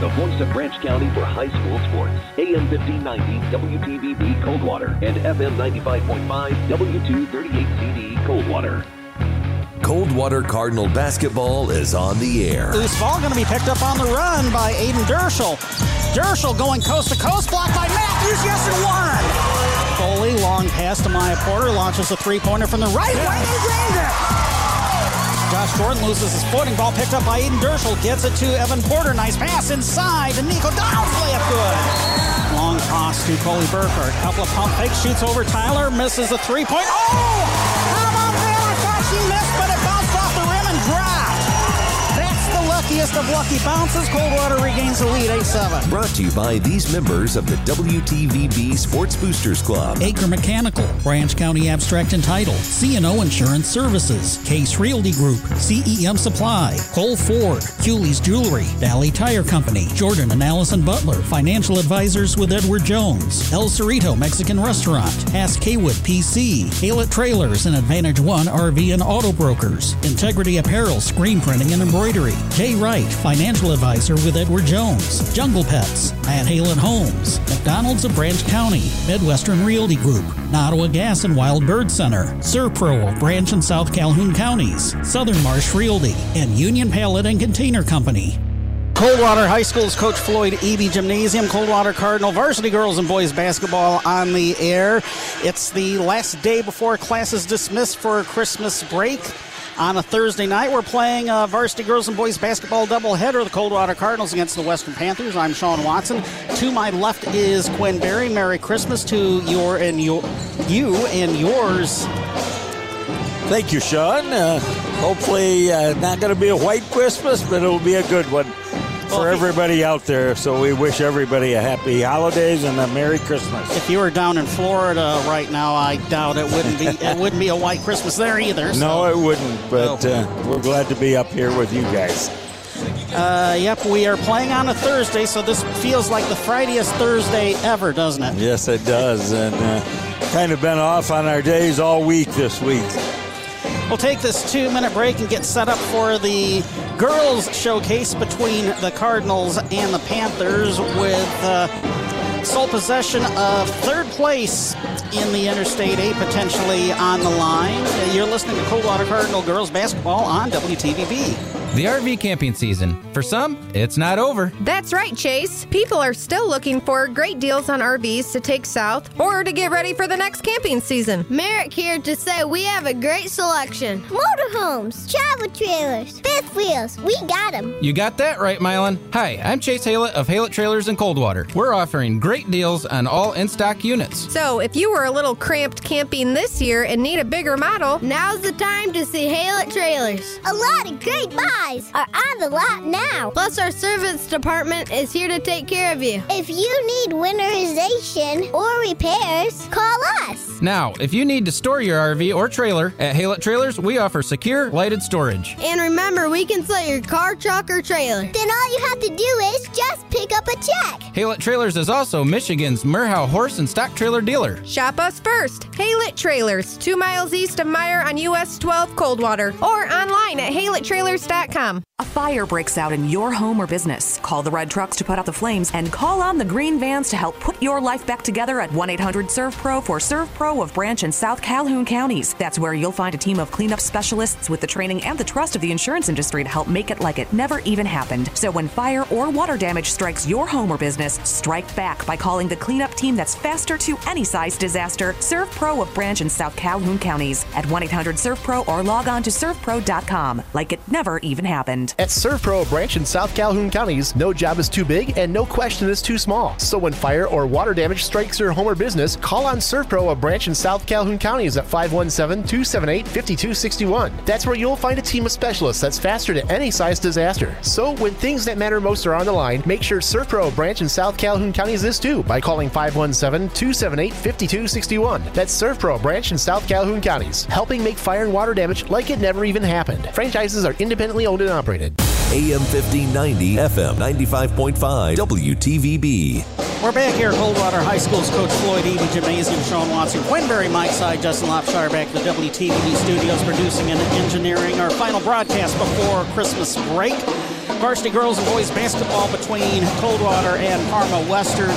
the voice of Branch County for high school sports. AM 1590 WTVB Coldwater and FM 95.5 W238CD Coldwater. Coldwater Cardinal basketball is on the air. Loose ball going to be picked up on the run by Aiden Derschel. Derschel going coast to coast, blocked by Matthews. Yes, and one. Foley, long pass to Mya Porter, launches a three pointer from the right wing and drains it. Josh Jordan loses his footing. Ball picked up by Aiden Derschel. Gets it to Evan Porter. Nice pass inside. And Nico Downs layup good. Long toss to Coley Burkhardt. Couple of pump fakes. Shoots over Tyler. Misses a three point. Oh! How about that? I thought she missed, but it bounced off the rim and dropped. That's of lucky bounces. Coldwater regains the lead 8 7. Brought to you by these members of the WTVB Sports Boosters Club. Acre Mechanical, Branch County Abstract and Title, CNO Insurance Services, Case Realty Group, CEM Supply, Cole Ford, Cooley's Jewelry, Valley Tire Company, Jordan and Allison Butler, Financial Advisors with Edward Jones, El Cerrito Mexican Restaurant, Ask Haywood PC, Haylett Trailers and Advantage One RV and Auto Brokers, Integrity Apparel, Screen Printing and Embroidery, Jay Wright, Financial Advisor with Edward Jones, Jungle Pets, Matt Halen Homes, McDonald's of Branch County, Midwestern Realty Group, Nottawa Gas and Wild Bird Center, ServPro of Branch and South Calhoun Counties, Southern Marsh Realty, and Union Pallet and Container Company. Coldwater High School's Coach Floyd Eby Gymnasium, Coldwater Cardinal varsity girls and boys basketball on the air. It's the last day before classes dismiss for Christmas break. On a Thursday night, we're playing uh, varsity girls and boys basketball doubleheader. The Coldwater Cardinals against the Western Panthers. I'm Sean Watson. To my left is Quinn Berry. Merry Christmas to your and your you and yours. Thank you, Sean. Uh, hopefully, uh, not going to be a white Christmas, but it'll be a good one for everybody out there. So we wish everybody a happy holidays and a Merry Christmas. If you were down in Florida right now, I doubt it wouldn't be it wouldn't be a white Christmas there either. so- No, it wouldn't, but uh, we're glad to be up here with you guys. Uh, yep, we are playing on a Thursday, so this feels like the Fridiest Thursday ever, doesn't it? Yes, it does, and uh, kind of been off on our days all week this week. We'll take this two minute break and get set up for the girls' showcase between the Cardinals and the Panthers with uh, sole possession of third place in the Interstate 8 potentially on the line. You're listening to Coldwater Cardinal girls basketball on WTVB. The RV camping season. For some, it's not over. That's right, Chase. People are still looking for great deals on RVs to take south or to get ready for the next camping season. Merrick here to say we have a great selection. Motorhomes, travel trailers, fifth wheels, we got them. You got that right, Mylan. Hi, I'm Chase Haylett of Haylett Trailers in Coldwater. We're offering great deals on all in stock units. So, if you were a little cramped camping this year and need a bigger model, Now's the time to see Haylett Trailers. A lot of great buys are on the lot now. Plus, our service department is here to take care of you. If you need winterization or repairs, call us. Now, if you need to store your RV or trailer at Haylett Trailers, we offer secure lighted storage. And remember, we can sell your car, truck, or trailer. Then all you have to do is just pick up a check. Haylett Trailers is also Michigan's Merhow horse and stock trailer dealer. shop us first. Haylett Trailers, two miles east of Meyer on US 12 Coldwater, or online at haylettrailers.com. A fire breaks out in your home or business. Call the red trucks to put out the flames and call on the green vans to help put your life back together at 1 800 ServPro for Serve Pro of Branch and South Calhoun counties. That's where you'll find a team of cleanup specialists with the training and the trust of the insurance industry to help make it like it never even happened. So when fire or water damage strikes your home or business, strike back by calling the cleanup team that's faster to any size disaster. ServPro of Branch and South Calhoun counties at 1 800 ServPro or log on to servpro.com like it never even happened. At ServPro branch in South Calhoun counties, no job is too big and no question is too small. So when fire or water damage strikes your home or business, call on ServPro a branch in South Calhoun County is at 517-278-5261. That's where you'll find a team of specialists that's faster to any size disaster. So when things that matter most are on the line, make sure ServPro a branch in South Calhoun County is this too by calling 517-278-5261. That's ServPro a branch in South Calhoun counties, helping make fire and water damage like it never even happened. Franchises are independently owned and operated. AM 1590, FM 95.5, WTVB. We're back here at Coldwater High School's Coach Floyd Eby Gymnasium, Sean Watson, Quinn Berry, Mike Side, Justin Lopshire back at the WTVB studios producing and engineering our final broadcast before Christmas break. Varsity girls and boys basketball between Coldwater and Parma Western.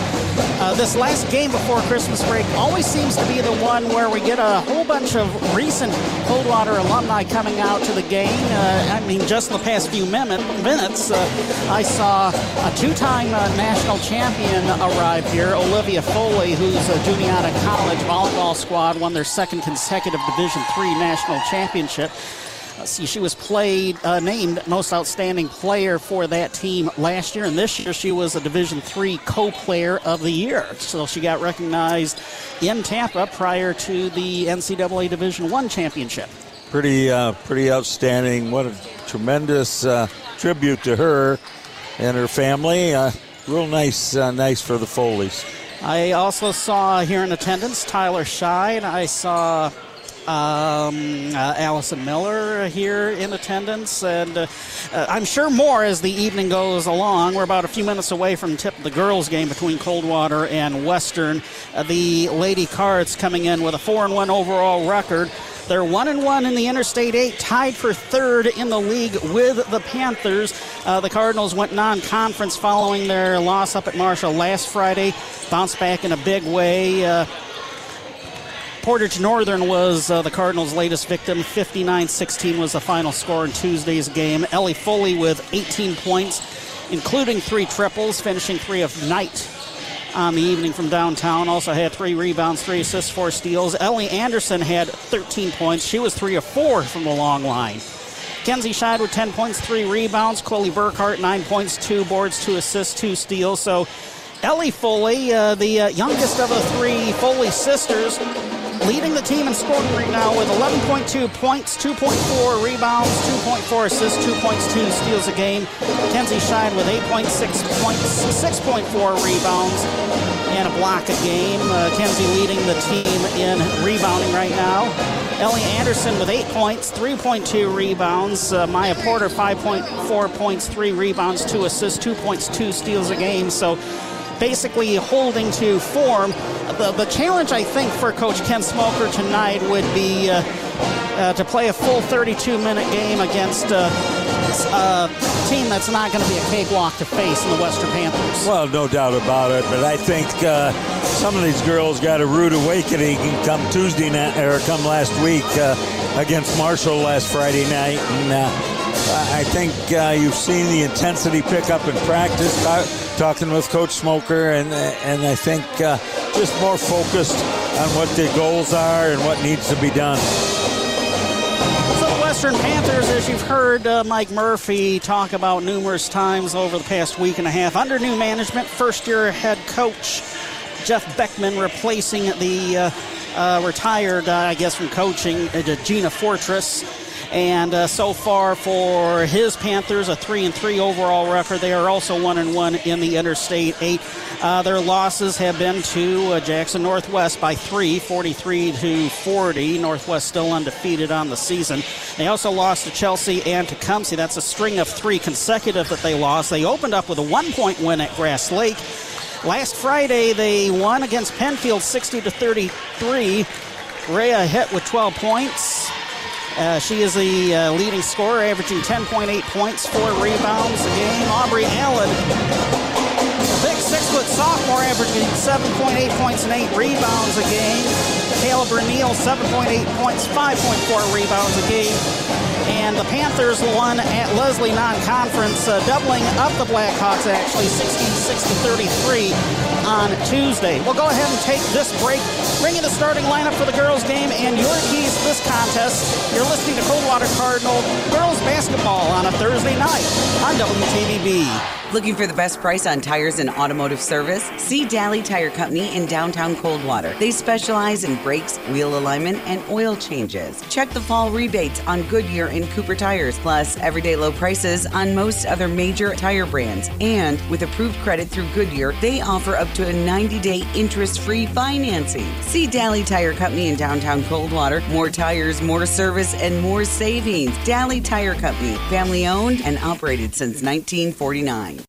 Uh, this last game before Christmas break always seems to be the one where we get a whole bunch of recent Coldwater alumni coming out to the game. Uh, I mean, just in the past few minutes, uh, I saw a two-time uh, national champion arrive here, Olivia Foley, who's a Juniata College volleyball squad, won their second consecutive Division Three national championship. See, she was played uh, named most outstanding player for that team last year, and this year she was a Division Three co-player of the year. So she got recognized in Tampa prior to the NCAA Division One championship. Pretty, uh, pretty outstanding. What a tremendous uh, tribute to her and her family. Uh, real nice, uh, nice for the Foleys. I also saw here in attendance Tyler Scheid. I saw um, uh, Allison Miller here in attendance, and uh, I'm sure more as the evening goes along. We're about a few minutes away from tip the girls' game between Coldwater and Western. Uh, the Lady Cards coming in with a four and one overall record. They're one and one in the Interstate Eight, tied for third in the league with the Panthers. Uh, the Cardinals went non-conference following their loss up at Marshall last Friday. Bounced back in a big way. Uh, Portage Northern was uh, the Cardinals' latest victim. 59 16 was the final score in Tuesday's game. Elli Foley with 18 points, including three triples, finishing three of night on the evening from downtown. Also had three rebounds, three assists, four steals. Ellie Anderson had 13 points. She was three of four from the long line. Kenzie Scheid with 10 points, three rebounds. Chloe Burkhart, nine points, two boards, two assists, two steals. So Elli Foley, uh, the uh, youngest of the three Foley sisters, leading the team in scoring right now with 11.2 points, 2.4 rebounds, 2.4 assists, 2.2 steals a game. Kenzie Scheid with 8.6 points, 6.4 rebounds, and a block a game. Uh, Kenzie leading the team in rebounding right now. Ellie Anderson with 8 points, 3.2 rebounds. Uh, Mya Porter, 5.4 points, 3 rebounds, 2 assists, 2.2 steals a game. So basically holding to form. The, the challenge, I think, for Coach Ken Smoker tonight would be uh, uh, to play a full 32 minute game against uh, a team that's not going to be a cakewalk to face in the Western Panthers. Well, no doubt about it, but I think uh, some of these girls got a rude awakening come Tuesday night or come last week uh, against Marshall last Friday night. And, uh, I think you've seen the intensity pick up in practice. Talking with Coach Smoker, and and I think uh, just more focused on what the goals are and what needs to be done. So the Western Panthers, as you've heard uh, Mike Murphy talk about numerous times over the past week and a half, under new management, first-year head coach Jeff Beckman replacing the uh, uh, retired, uh, I guess, from coaching, Gina Fortress. And uh, so far for his Panthers, a three and three overall record. They are also one and one in the Interstate Eight. Uh, their losses have been to uh, Jackson Northwest by three, 43 to 40. Northwest still undefeated on the season. They also lost to Chelsea and Tecumseh. That's a string of three consecutive that they lost. They opened up with a one-point win at Grass Lake. Last Friday, they won against Penfield 60 to 33. Rhea Hitt with 12 points. Uh, she is the uh, leading scorer, averaging 10.8 points, four rebounds a game. Aubrey Allen, sophomore, averaging 7.8 points and eight rebounds a game. Caleb Neal, 7.8 points, 5.4 rebounds a game. And the Panthers won at Leslie non-conference, uh, doubling up the Blackhawks actually 66 to 33 on Tuesday. We'll go ahead and take this break, bring in the starting lineup for the girls game and your keys to this contest. You're listening to Coldwater Cardinal girls basketball on a Thursday night on WTVB. Looking for the best price on tires and automotive service? See Dally Tire Company in downtown Coldwater. They specialize in brakes, wheel alignment, and oil changes. Check the fall rebates on Goodyear and Cooper tires, plus everyday low prices on most other major tire brands. And with approved credit through Goodyear, they offer up to a 90 day interest free financing. See Dally Tire Company in downtown Coldwater. More tires, more service, and more savings. Dally Tire Company, family owned and operated since 1949.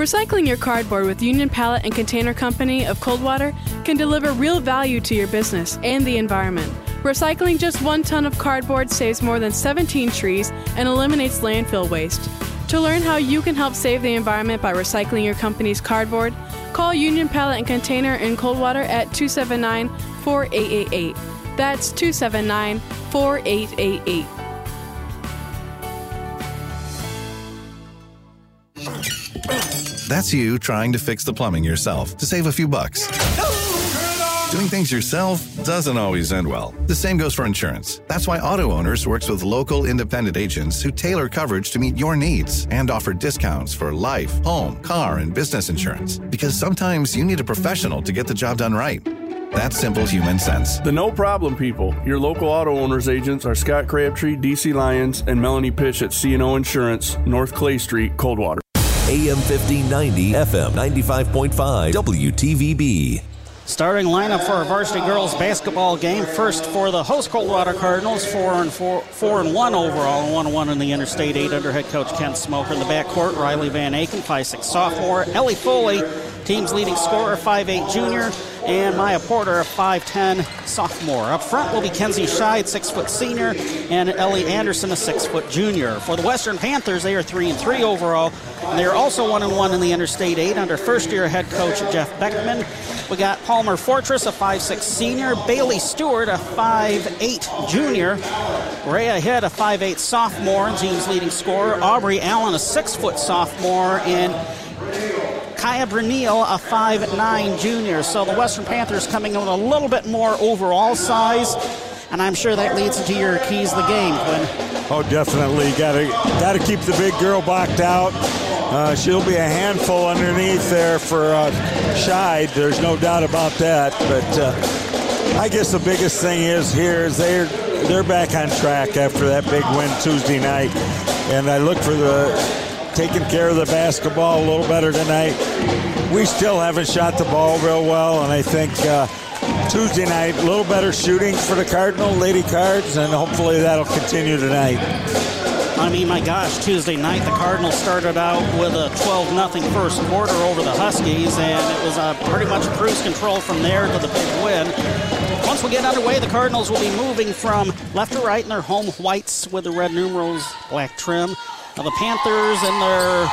Recycling your cardboard with Union Pallet and Container Company of Coldwater can deliver real value to your business and the environment. Recycling just one ton of cardboard saves more than 17 trees and eliminates landfill waste. To learn how you can help save the environment by recycling your company's cardboard, call Union Pallet and Container in Coldwater at 279 4888. That's 279 4888. That's you trying to fix the plumbing yourself to save a few bucks. Doing things yourself doesn't always end well. The same goes for insurance. That's why Auto Owners works with local independent agents who tailor coverage to meet your needs and offer discounts for life, home, car, and business insurance. Because sometimes you need a professional to get the job done right. That's simple human sense. The no problem people. Your local auto owners agents are Scott Crabtree, DC Lyons, and Melanie Pitch at CNO Insurance, North Clay Street, Coldwater. AM 1590, FM 95.5, WTVB. Starting lineup for our varsity girls basketball game. First for the host Coldwater Cardinals, four and four, four and one overall, and one and one in the Interstate Eight under head coach Ken Smoker. In the backcourt, Riley Van Aken, five six sophomore, Elli Foley, team's leading scorer, five eight junior, and Mya Porter, a 5'10 sophomore. Up front will be Kenzie Scheid, six foot senior, and Ellie Anderson, a six foot junior. For the Western Panthers, they are three and three overall. And they are also one and one in the Interstate Eight under first year head coach Jeff Beckman. We got Palmer Fortress, a 5'6 senior, Bailey Stewart, a 5'8 junior, Rhea Hitt, a 5'8 sophomore, team's leading scorer, Aubrey Allen, a 6 foot sophomore, and Kaya Brunel, a 5'9 junior. So the Western Panthers coming in with a little bit more overall size, and I'm sure that leads into your keys the game, Quinn. Oh, definitely. Got to got to keep the big girl blocked out. Uh, she'll be a handful underneath there for uh. There's no doubt about that. But uh, I guess the biggest thing is here is they're they're back on track after that big win Tuesday night, and I look for the taking care of the basketball a little better tonight. We still haven't shot the ball real well, and I think. Uh, Tuesday night, a little better shooting for the Cardinal Lady Cards, and hopefully that'll continue tonight. I mean, my gosh, Tuesday night, the Cardinals started out with a 12 0 first quarter over the Huskies, and it was uh, pretty much cruise control from there to the big win. Once we get underway, the Cardinals will be moving from left to right in their home whites with the red numerals, black trim. Now, the Panthers in their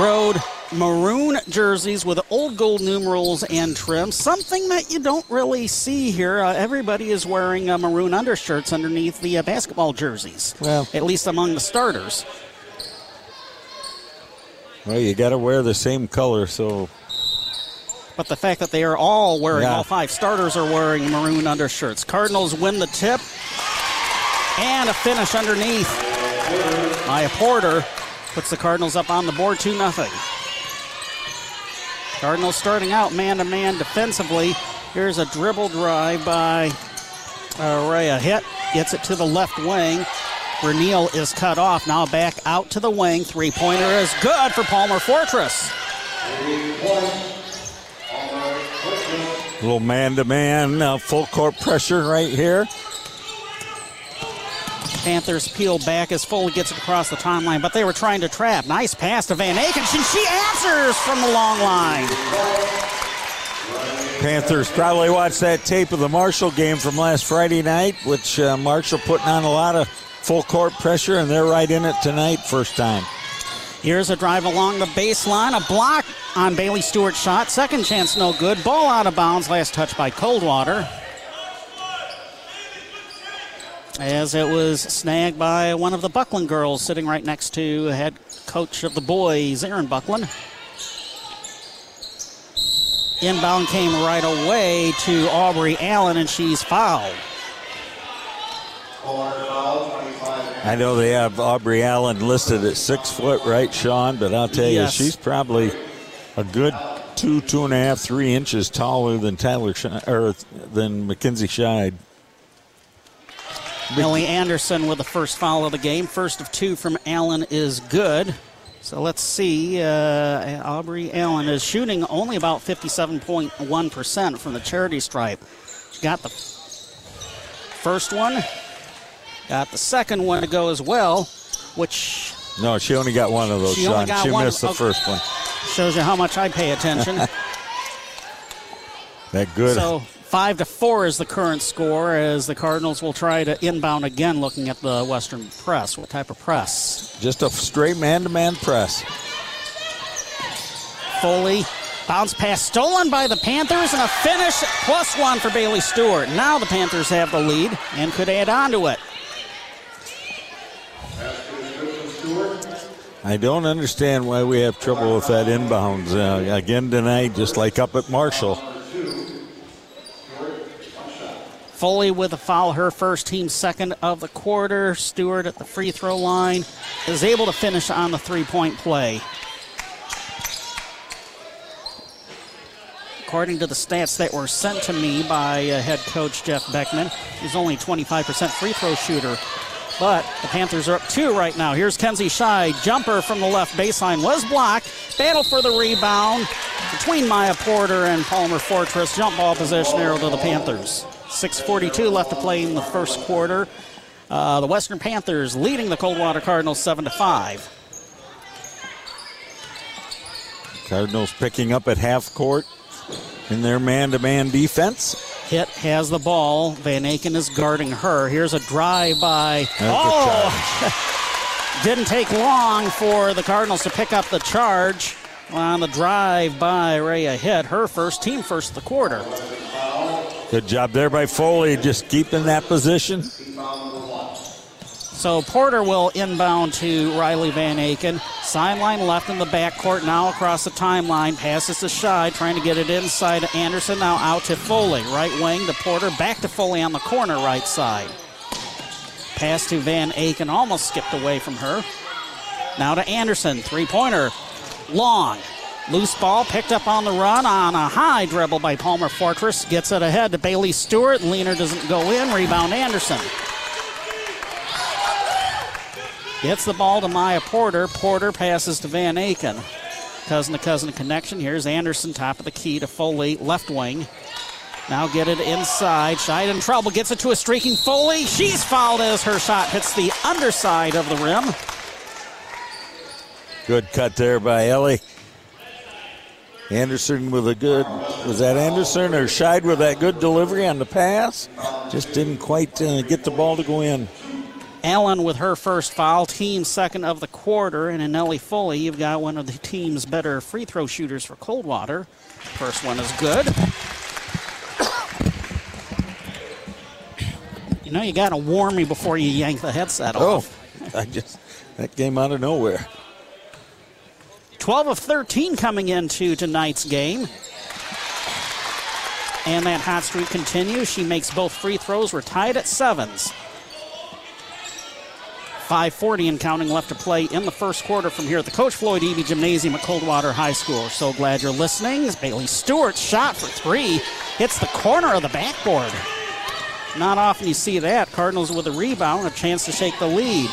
road maroon jerseys with old gold numerals and trim. Something that you don't really see here. Uh, everybody is wearing uh, maroon undershirts underneath the uh, basketball jerseys. Well, at least among the starters. Well, you got to wear the same color, so. But the fact that they are all wearing, Yeah. all five starters are wearing maroon undershirts. Cardinals win the tip. And a finish underneath. Mya Porter puts the Cardinals up on the board 2 0. Cardinals starting out man to man defensively. Here's a dribble drive by uh, Rhea Hitt. Gets it to the left wing. Reneel is cut off. Now back out to the wing. Three pointer is good for Palmer Fortress. little man to man, full court pressure right here. Panthers peel back as Foley gets it across the timeline, but they were trying to trap. Nice pass to Van Aken. and she answers from the long line. Panthers probably watched that tape of the Marshall game from last Friday night, which uh, Marshall putting on a lot of full court pressure, and they're right in it tonight, first time. Here's a drive along the baseline, a block on Bailey Stewart's shot. Second chance, no good. Ball out of bounds. Last touch by Coldwater. As it was snagged by one of the Buckland girls sitting right next to head coach of the boys, Aaron Buckland. Inbound came right away to Aubrey Allen, and she's fouled. I know they have Aubrey Allen listed at six foot, right, Sean? But I'll tell Yes. you, she's probably a good two, two and a half, three inches taller than Tyler or than Mackenzie Scheid. Millie Anderson with the first foul of the game. First of two from Allen is good. So let's see. Uh, Aubrey Allen is shooting only about 57.1% from the charity stripe. She Got the first one, got the second one to go as well, which No, she only got one of those, She Sean. She one. missed the Okay. first one. shows you how much I pay attention. That good. So Five to four is the current score as the Cardinals will try to inbound again, looking at the Western press. What type of press? Just a straight man-to-man press. Foley bounce pass stolen by the Panthers and a finish plus one for Bailey Stewart. Now the Panthers have the lead and could add on to it. I don't understand why we have trouble with that inbounds uh, again tonight, just like up at Marshall. Foley with a foul, her first team second of the quarter. Stewart at the free throw line is able to finish on the three point play. According to the stats that were sent to me by uh, head coach Jeff Beckman, he's only 25% free throw shooter. But the Panthers are up two right now. Here's Kenzie Scheid. Jumper from the left baseline was blocked. Battle for the rebound between Mya Porter and Palmer Fortress. Jump ball possession arrow to the Panthers. 6.42 left to play in the first quarter. Uh, the Western Panthers leading the Coldwater Cardinals 7 to 5. Cardinals picking up at half court in their man to man defense. Hitt has the ball. Van Aken is guarding her. Here's a drive by. oh! Didn't take long for the Cardinals to pick up the charge on the drive by Rhea Hitt. Her first, team first of the quarter. Good job there by Foley, just keeping that position. So Porter will inbound to Riley Van Aken. Sideline left in the backcourt, now across the timeline. Passes to Shy, trying to get it inside to Anderson. Now out to Foley. Right wing to Porter, back to Foley on the corner right side. Pass to Van Aken, almost skipped away from her. Now to Anderson, three pointer. Long. Loose ball picked up on the run on a high dribble by Palmer Fortress. Gets it ahead to Bailey Stewart. Leaner doesn't go in. Rebound Anderson. Gets the ball to Mya Porter. Porter passes to Van Aken. Cousin to cousin connection. Here's Anderson, top of the key to Foley, left wing. Now get it inside. Scheid in trouble. Gets it to a streaking Foley. She's fouled as her shot hits the underside of the rim. Good cut there by Elli. Anderson with a good, was that Anderson or Scheid with that good delivery on the pass? Just didn't quite uh, get the ball to go in. Allen with her first foul, team second of the quarter, and in Nellie Foley, you've got one of the team's better free throw shooters for Coldwater. First one is good. You know, you got to warn me before you yank the headset off. Oh, I just, that came out of nowhere. 12 of 13 coming into tonight's game. And that hot streak continues. She makes both free throws. We're tied at sevens. 5.40 and counting left to play in the first quarter from here at the Coach Floyd Eby Gymnasium at Coldwater High School. So glad you're listening. Bailey Stewart's shot for three hits the corner of the backboard. Not often you see that. Cardinals with a rebound, a chance to shake the lead.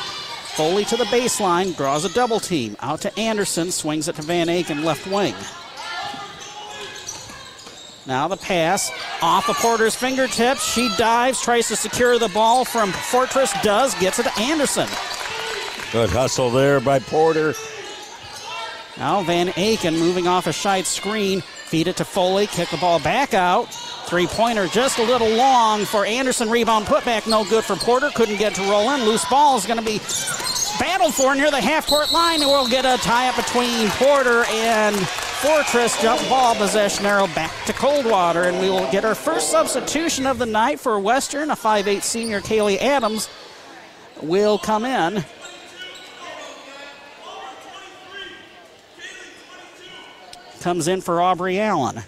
Foley to the baseline, draws a double team. Out to Anderson, swings it to Van Aken, left wing. Now the pass off of Porter's fingertips. She dives, tries to secure the ball from Fortress, does, gets it to Anderson. Good hustle there by Porter. Now Van Aken moving off a Scheid screen. Feed it to Foley, kick the ball back out. Three pointer just a little long for Anderson. Rebound putback, no good for Porter. Couldn't get to roll in. Loose ball is going to be battled for near the half court line, and we'll get a tie up between Porter and Fortress. Jump ball possession arrow back to Coldwater, and we will get our first substitution of the night for Western. A 5'8 senior, Kaylee Adams, will come in. Comes in for Aubrey Allen.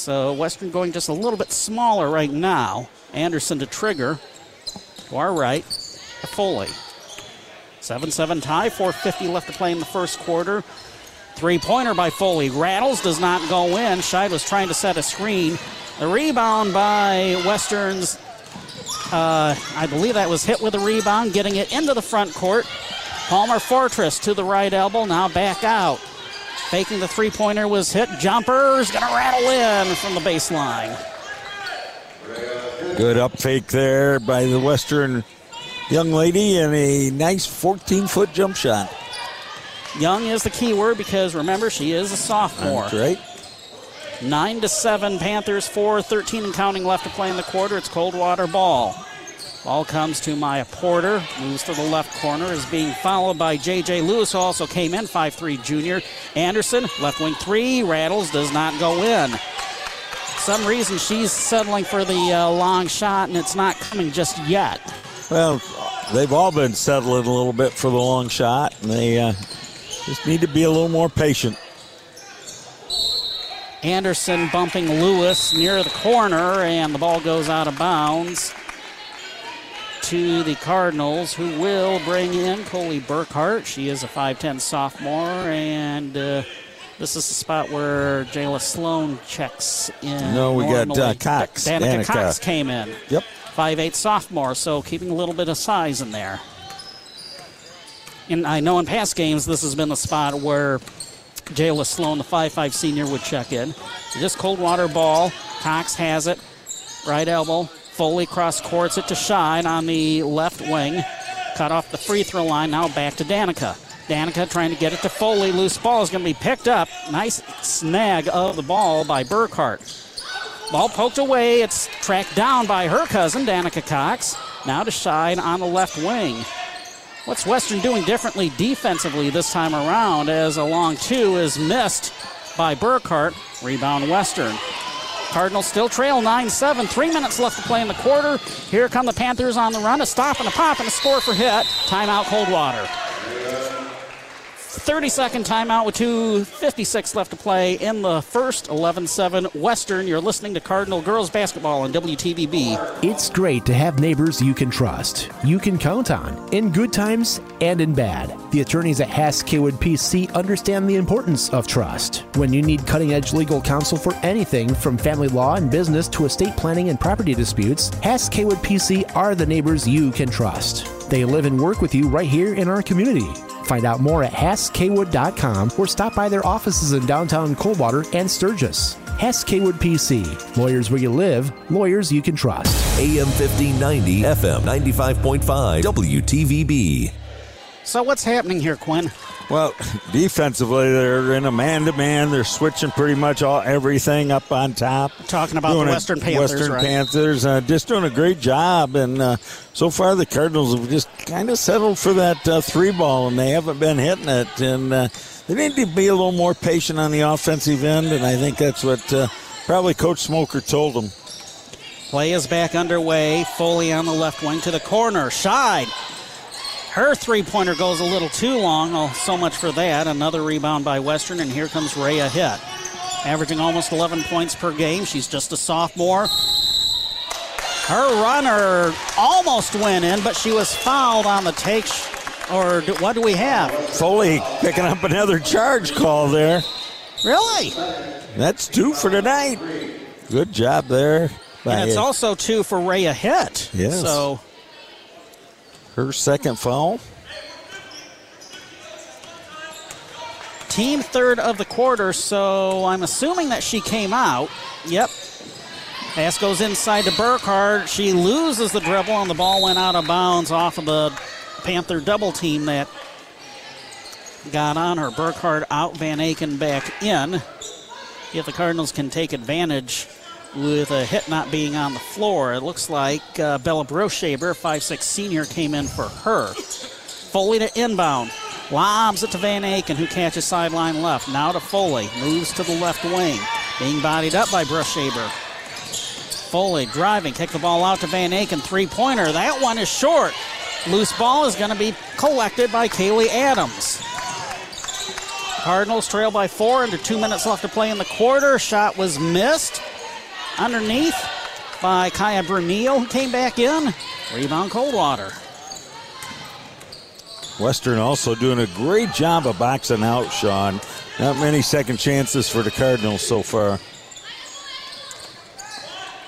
So Western going just a little bit smaller right now. Anderson to trigger. To our right, Foley. 7 7 tie, 4.50 left to play in the first quarter. Three pointer by Foley. Rattles, does not go in. Scheid was trying to set a screen. The rebound by Western's, uh, I believe that was Hitt with a rebound, getting it into the front court. Palmer Fortress to the right elbow, now back out. Faking the three pointer was Hitt. Jumper's going to rattle in from the baseline. Good up fake there by the Western young lady and a nice 14 foot jump shot. Young is the key word because remember, she is a sophomore. That's right. 9 to 7, Panthers 4, 13 and counting left to play in the quarter. It's Coldwater ball. Ball comes to Mya Porter, moves to the left corner, is being followed by J.J. Lewis, who also came in, 5'3 junior. Anderson, left wing three, rattles, does not go in. Some reason she's settling for the uh, long shot, and it's not coming just yet. Well, they've all been settling a little bit for the long shot, and they uh, just need to be a little more patient. Anderson bumping Lewis near the corner, and the ball goes out of bounds to the Cardinals, who will bring in Coley Burkhart. She is a 5'10 sophomore, and uh, this is the spot where Jayla Sloan checks in. No, we got normally. uh, Cox. Danica, Danica. Cox came in. Yep. 5'8 sophomore, so keeping a little bit of size in there. And I know in past games this has been the spot where Jayla Sloan, the 5'5 senior, would check in. Just Coldwater ball. Cox has it. Right elbow. Foley cross courts it to Shine on the left wing. Cut off the free throw line. Now back to Danica. Danica trying to get it to Foley. Loose ball is going to be picked up. Nice snag of the ball by Burkhart. Ball poked away. It's tracked down by her cousin, Danica Cox. Now to Shine on the left wing. What's Western doing differently defensively this time around as a long two is missed by Burkhart. Rebound Western. Cardinals still trail 9 7. Three minutes left to play in the quarter. Here come the Panthers on the run. A stop and a pop and a score for Hitt. Timeout Coldwater. 30 second timeout with 2.56 left to play in the first 11 7 Western. You're listening to Cardinal Girls Basketball on WTVB. It's great to have neighbors you can trust, you can count on, in good times and in bad. The attorneys at Hass Kaywood PC understand the importance of trust. When you need cutting edge legal counsel for anything from family law and business to estate planning and property disputes, Hass Kaywood PC are the neighbors you can trust. They live and work with you right here in our community. Find out more at HassKwood.com or stop by their offices in downtown Coldwater and Sturgis. Hess Kaywood PC. Lawyers where you live, lawyers you can trust. AM 1590, FM 95.5, WTVB. So, what's happening here, Quinn? Well, defensively, they're in a man-to-man. They're switching pretty much all everything up on top. Talking about Doing the a- Western Panthers, Western right? Panthers, uh, just doing a great job. And uh, so far, the Cardinals have just kind of settled for that uh, three ball, and they haven't been hitting it. And uh, they need to be a little more patient on the offensive end. And I think that's what uh, probably Coach Smoker told them. Play is back underway. Foley on the left wing to the corner. Scheid. Her three pointer goes a little too long. Oh, so much for that. Another rebound by Western, and here comes Rhea Hitt. Averaging almost 11 points per game. She's just a sophomore. Her runner almost went in, but she was fouled on the take. sh- Or do, what do we have? Foley picking up another charge call there. Really? That's two for tonight. Good job there. And it's also two for Rhea Hitt. Yes. So her second foul. Team third of the quarter, so I'm assuming that she came out. Yep. Pass goes inside to Burkhardt. She loses the dribble, and the ball went out of bounds off of the Panther double team that got on her. Burkhardt out, Van Aken back in. If the Cardinals can take advantage with a Hitt not being on the floor, it looks like uh, Bella Brushaber, 5'6 senior, came in for her. Foley to inbound. Lobs it to Van Aken, who catches sideline left. Now to Foley. Moves to the left wing. Being bodied up by Brushaber. Foley driving. Kick the ball out to Van Aken. Three pointer. That one is short. Loose ball is going to be collected by Kaylee Adams. Cardinals trail by four. Under two minutes left to play in the quarter. Shot was missed. Underneath by Kaya Brunillo, who came back in. Rebound Coldwater. Western also doing a great job of boxing out, Sean. Not many second chances for the Cardinals so far.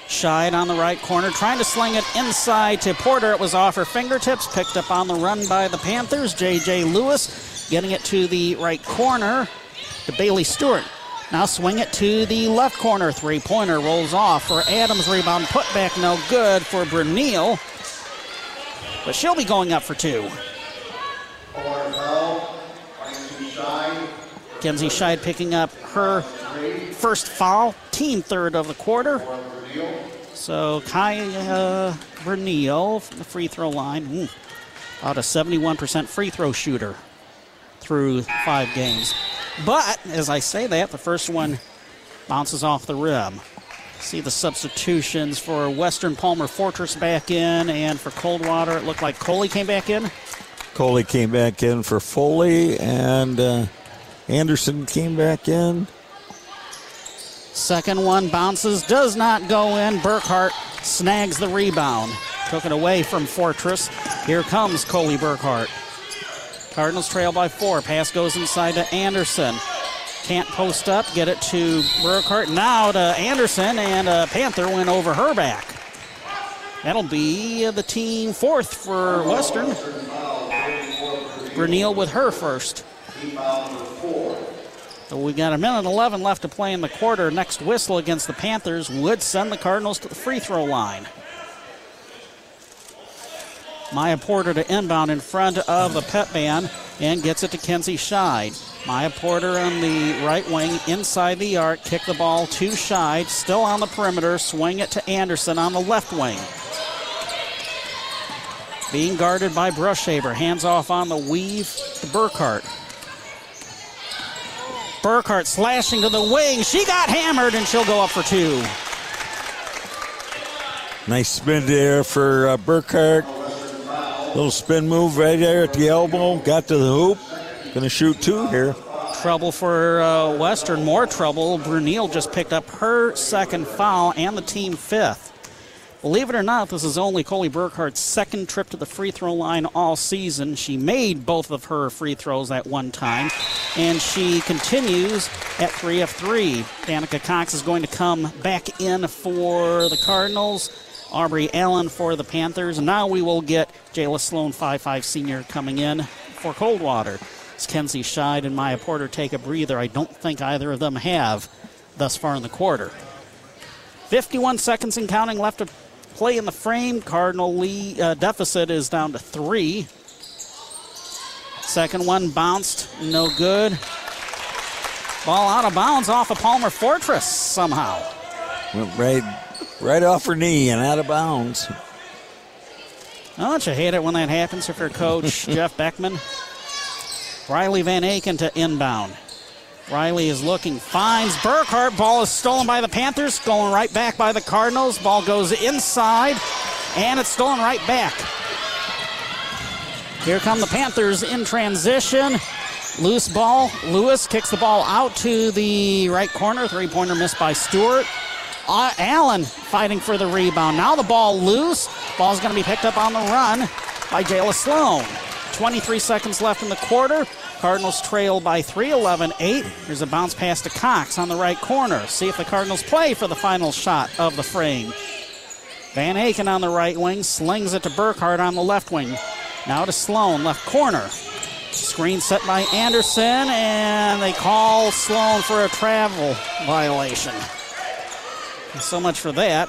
Scheid on the right corner, trying to sling it inside to Porter. It was off her fingertips, picked up on the run by the Panthers. J.J. Lewis getting it to the right corner to Bailey Stewart. Now swing it to the left corner. Three pointer rolls off for Adams. Rebound put back, no good for Brunel. But she'll be going up for two. Kenzie Scheid picking up her first foul, team third of the quarter. So Kaya Bernillo from the free throw line, mm, about a 71% free throw shooter through five games. But as I say that, the first one bounces off the rim. See the substitutions for Western Palmer Fortress back in, and for Coldwater, it looked like Coley came back in. Coley came back in for Foley, and uh, Anderson came back in. Second one bounces, does not go in. Burkhart snags the rebound. Took it away from Fortress. Here comes Coley Burkhart. Cardinals trail by four. Pass goes inside to Anderson. Can't post up. Get it to Burkhart. Now to Anderson, and Panther went over her back. That'll be the team fourth for Western. Bernil with her first. So we got a minute 11 left to play in the quarter. Next whistle against the Panthers would send the Cardinals to the free throw line. Mya Porter to inbound in front of the pet band and gets it to Kenzie Scheid. Mya Porter on the right wing inside the arc. Kick the ball to Scheid. Still on the perimeter. Swing it to Anderson on the left wing. Being guarded by Brushaber. Hands off on the weave to Burkhart. Burkhart slashing to the wing. She got hammered and she'll go up for two. Nice spin there for uh, Burkhart. Little spin move right there at the elbow. Got to the hoop. Going to shoot two here. Trouble for uh, Western. More trouble. Brunel just picked up her second foul and the team fifth. Believe it or not, this is only Coley Burkhart's second trip to the free throw line all season. She made both of her free throws at one time, and she continues at three of three. Danica Cox is going to come back in for the Cardinals. Aubrey Allen for the Panthers. And now we will get Jayla Sloan, 5'5 senior, coming in for Coldwater. As Kenzie Scheid and Mya Porter take a breather, I don't think either of them have thus far in the quarter. 51 seconds and counting left to play in the frame. Cardinal Lee uh, deficit is down to three. Second one bounced, no good. Ball out of bounds off of Palmer Fortress somehow. Went right, right off her knee and out of bounds. Don't you hate it when that happens if your coach, Jeff Beckman? Riley Van Aken to inbound. Riley is looking, finds Burkhart. Ball is stolen by the Panthers, going right back by the Cardinals. Ball goes inside, and it's stolen right back. Here come the Panthers in transition. Loose ball. Lewis kicks the ball out to the right corner. Three pointer missed by Stewart. Uh, Allen fighting for the rebound. Now the ball loose. Ball's going to be picked up on the run by Jayla Sloan. 23 seconds left in the quarter. Cardinals trail by 3, 11 8. Here's a bounce pass to Cox on the right corner. See if the Cardinals play for the final shot of the frame. Van Aken on the right wing slings it to Burkhart on the left wing. Now to Sloan, left corner. Screen set by Anderson, and they call Sloan for a travel violation. So much for that.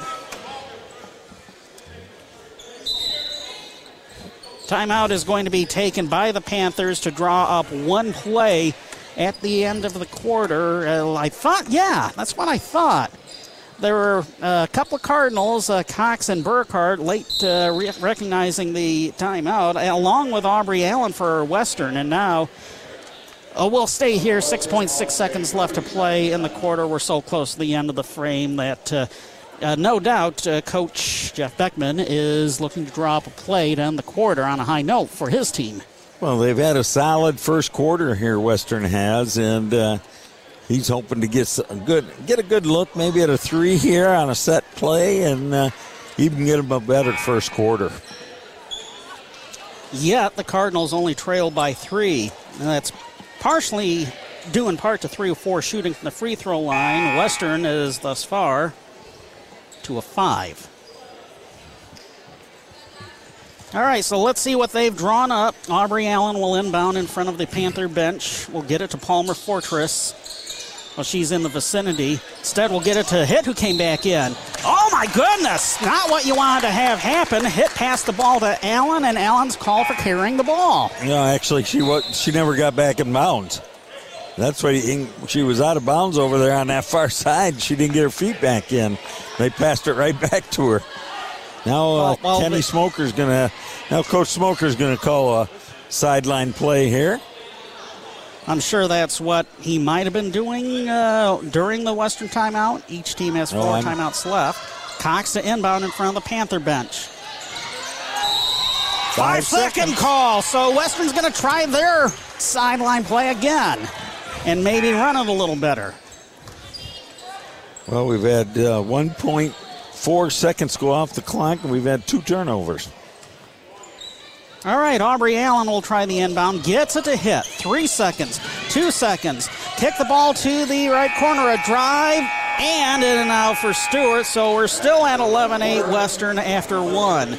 Timeout is going to be taken by the Panthers to draw up one play at the end of the quarter. Uh, I thought, yeah, that's what I thought. There were uh, a couple of Cardinals, uh, Cox and Burkhart, late uh, re- recognizing the timeout, along with Aubrey Allen for Western. And now uh, we'll stay here. 6.6 seconds left to play in the quarter. We're so close to the end of the frame that uh, uh, no doubt uh, Coach Jeff Beckman is looking to draw up a play down the quarter on a high note for his team. Well, they've had a solid first quarter here, Western has, and uh, he's hoping to get a good get a good look, maybe at a three here on a set play, and uh, even get him a better first quarter. Yet the Cardinals only trail by three, and that's partially due in part to three or four shooting from the free throw line. Western is thus far to a five. All right, so let's see what they've drawn up. Aubrey Allen will inbound in front of the Panther bench. We'll get it to Palmer Fortress. Well, she's in the vicinity. Instead, we'll get it to Hitt, who came back in. Oh, my goodness! Not what you wanted to have happen. Hitt passed the ball to Allen, and Allen's called for carrying the ball. No, actually, she was, she never got back in bounds. That's why she was out of bounds over there on that far side. She didn't get her feet back in. They passed it right back to her. Now uh, Well, well, Kenny Smoker's gonna. Now Coach Smoker's gonna call a sideline play here. I'm sure that's what he might have been doing uh, during the Western timeout. Each team has four I'm- timeouts left. Cox to inbound in front of the Panther bench. Five second seconds. call. So Western's going to try their sideline play again and maybe run it a little better. Well, we've had uh, 1.4 seconds go off the clock, and we've had two turnovers. All right, Aubrey Allen will try the inbound. Gets it to Hitt. Three seconds, two seconds. Kick the ball to the right corner. A drive and in and out for Stewart. So we're still at 11 8 Western after one.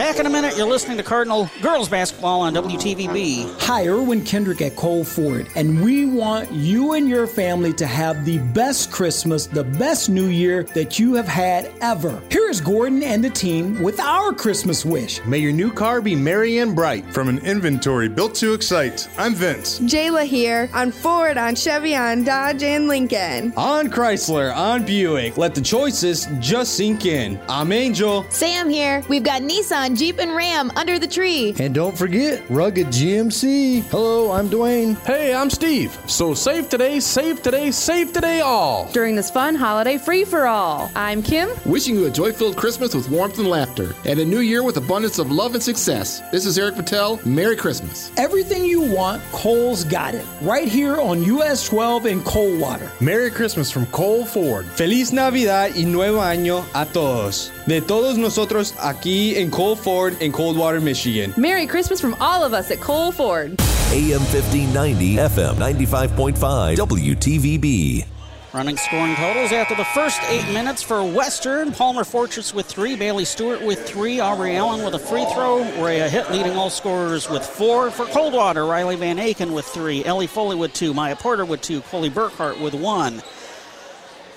Back in a minute, you're listening to Cardinal girls basketball on WTVB. Hi, Erwin Kendrick at Cole Ford, and we want you and your family to have the best Christmas, the best New Year that you have had ever. Here is Gordon and the team with our Christmas wish. May your new car be merry and bright. From an inventory built to excite, I'm Vince. Jayla here on Ford, on Chevy, on Dodge, and Lincoln. On Chrysler, on Buick. Let the choices just sink in. I'm Angel. Sam here. We've got Nissan, Jeep, and Ram under the tree. And don't forget, Rugged GMC. Hello, I'm Dwayne. Hey, I'm Steve. So save today, save today, save today all. During this fun holiday free for all. I'm Kim. Wishing you a joy filled Christmas with warmth and laughter, and a new year with abundance of love and success. This is Eric Patel. Merry Christmas. Everything you want, Cole's got it. Right here on US 12 in Coldwater. Merry Christmas from Cole Ford. Feliz Navidad y Nuevo Año a todos. De todos nosotros aquí en Cole Ford in Coldwater, Michigan. Merry Christmas from all of us at Cole Ford. AM 1590, FM 95.5, WTVB. Running scoring totals after the first eight minutes for Western. Palmer Fortress with three, Bailey Stewart with three, Aubrey Allen with a free throw, Rhea Hitt leading all scorers with four. For Coldwater, Riley Van Aken with three, Elli Foley with two, Mya Porter with two, Coley Burkhart with one.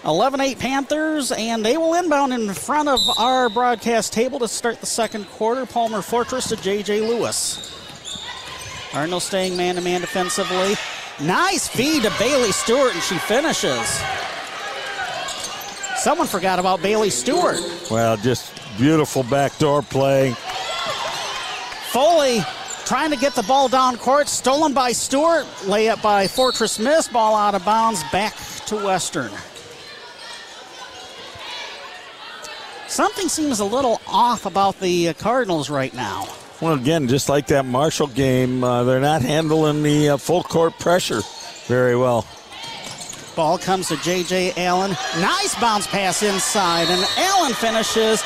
11 8 Panthers, and they will inbound in front of our broadcast table to start the second quarter. Palmer Fortress to J.J. Lewis. Cardinals staying man to man defensively. Nice feed to Bailey Stewart, and she finishes. Someone forgot about Bailey Stewart. Well, just beautiful backdoor play. Foley trying to get the ball down court, stolen by Stewart. Layup by Fortress Miss, ball out of bounds, back to Western. Something seems a little off about the uh, Cardinals right now. Well, again, just like that Marshall game, uh, they're not handling the uh, full court pressure very well. Ball comes to J.J. Allen. Nice bounce pass inside, and Allen finishes.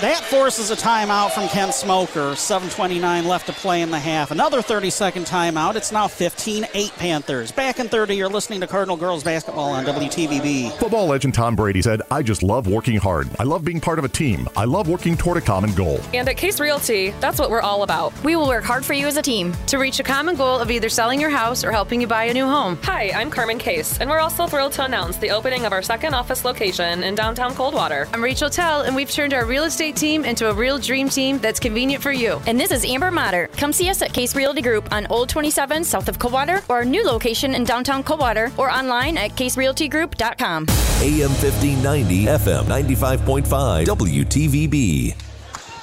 That forces a timeout from Ken Smoker. 7.29 left to play in the half. Another 30 second timeout. It's now 15 8 Panthers. Back in 30, you're listening to Cardinal Girls Basketball on WTVB. Football legend Tom Brady said, I just love working hard. I love being part of a team. I love working toward a common goal. And at Case Realty, that's what we're all about. We will work hard for you as a team to reach a common goal of either selling your house or helping you buy a new home. Hi, I'm Carmen Case, and we're also thrilled to announce the opening of our second office location in downtown Coldwater. I'm Rachel Tell, and we've turned our real estate team into a real dream team that's convenient for you. And this is Amber Motter. Come see us at Case Realty Group on Old 27 south of Coldwater or our new location in downtown Coldwater or online at caserealtygroup.com. AM 1590, FM 95.5, WTVB.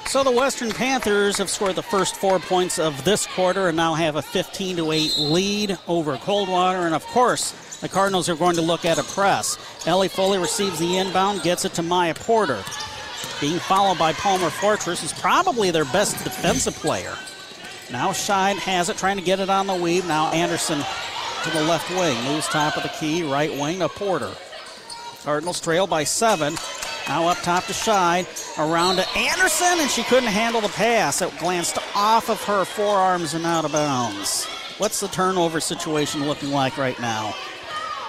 So the Western Panthers have scored the first four points of this quarter and now have a 15 to 8 lead over Coldwater. And of course, the Cardinals are going to look at a press. Elli Foley receives the inbound, gets it to Mya Porter. Being followed by Palmer Fortress, who's probably their best defensive player. Now Scheid has it, trying to get it on the weave. Now Anderson to the left wing, moves top of the key, right wing to Porter. Cardinals trail by seven. Now up top to Scheid, around to Anderson, and she couldn't handle the pass. It glanced off of her forearms and out of bounds. What's the turnover situation looking like right now?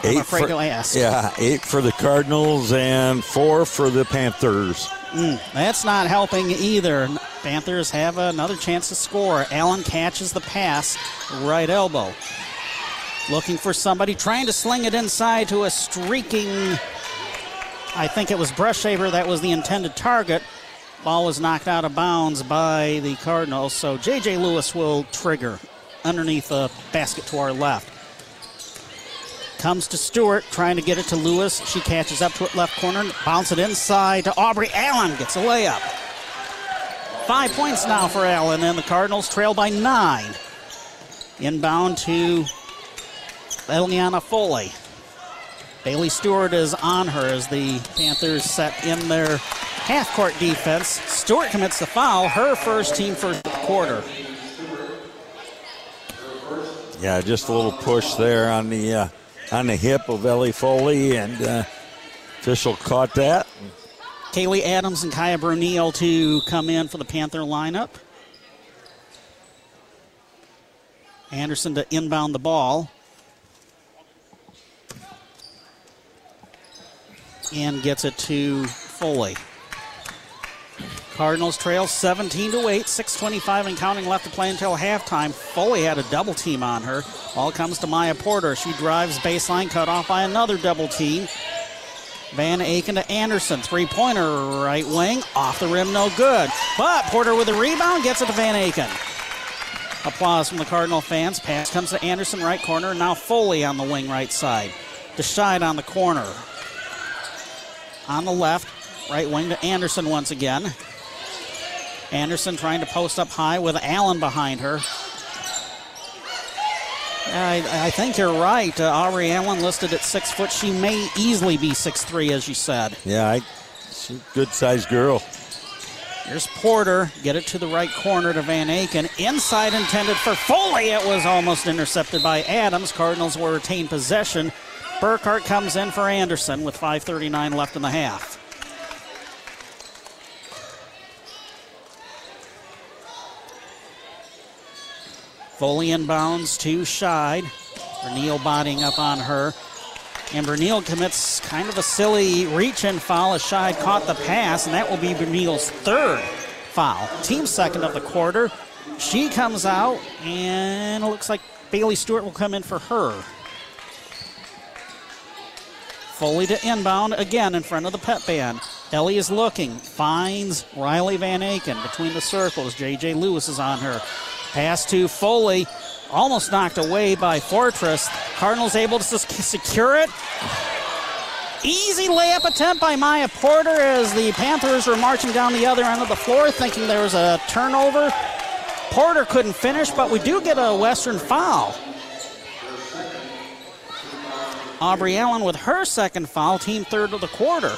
I'm afraid for, to ask. Yeah, eight for the Cardinals and four for the Panthers. Mm, that's not helping either. Panthers have another chance to score. Allen catches the pass, right elbow. Looking for somebody, trying to sling it inside to a streaking. I think it was Brushaber that was the intended target. Ball was knocked out of bounds by the Cardinals, so J.J. Lewis will trigger underneath the basket to our left. Comes to Stewart, trying to get it to Lewis. She catches up to it left corner, bounce it inside to Aubrey Allen, gets a layup. Five points now for Allen, and the Cardinals trail by nine. Inbound to Eliana Foley. Bailey Stewart is on her as the Panthers set in their half court defense. Stewart commits the foul, her first team first quarter. Yeah, just a little push there on the uh, on the hip of Elli Foley, and uh, official caught that. Kaylee Adams and Kaya Brunel to come in for the Panther lineup. Anderson to inbound the ball. And gets it to Foley. Cardinals trail 17 to 8, 6:25 and counting left to play until halftime. Foley had a double team on her. Ball comes to Mya Porter. She drives baseline, cut off by another double team. Van Aken to Anderson, three-pointer right wing, off the rim, no good. But Porter with a rebound gets it to Van Aken. Applause from the Cardinal fans. Pass comes to Anderson, right corner. Now Foley on the wing right side. DeShide on the corner. On the left, right wing to Anderson once again. Anderson trying to post up high with Allen behind her. I, I think you're right. Uh, Aubrey Allen listed at six foot. She may easily be six three, as you said. Yeah, I, she's a good sized girl. Here's Porter. Get it to the right corner to Van Aken. Inside intended for Foley. It was almost intercepted by Adams. Cardinals will retain possession. Burkhart comes in for Anderson with 5.39 left in the half. Foley inbounds to Scheid. Bernil botting up on her. And Bernil commits kind of a silly reach and foul as Scheid caught the pass, and that will be Bernil's third foul. Team second of the quarter. She comes out, and it looks like Bailey Stewart will come in for her. Foley to inbound again in front of the pet band. Elli is looking, finds Riley Van Aken between the circles. JJ Lewis is on her. Pass to Foley, almost knocked away by Fortress. Cardinals able to secure it. Easy layup attempt by Mya Porter as the Panthers were marching down the other end of the floor, thinking there was a turnover. Porter couldn't finish, but we do get a Western foul. Aubrey Allen with her second foul, team third of the quarter.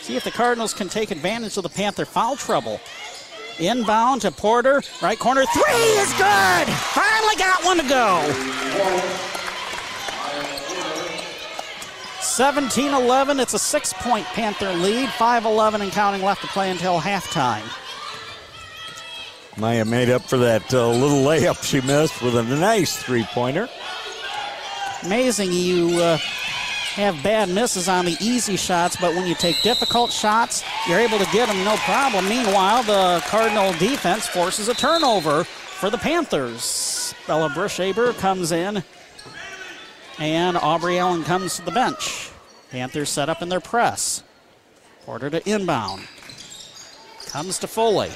See if the Cardinals can take advantage of the Panther foul trouble. Inbound to Porter. Right corner. Three is good. Finally got one to go. 17 11. It's a six point Panther lead. 5 11 and counting left to play until halftime. Mya made up for that uh, little layup she missed with a nice three pointer. Amazing you uh, have bad misses on the easy shots, but when you take difficult shots, you're able to get them no problem. Meanwhile, the Cardinal defense forces a turnover for the Panthers. Bella Brushaber comes in, and Aubrey Allen comes to the bench. Panthers set up in their press. Porter to inbound. Comes to Foley.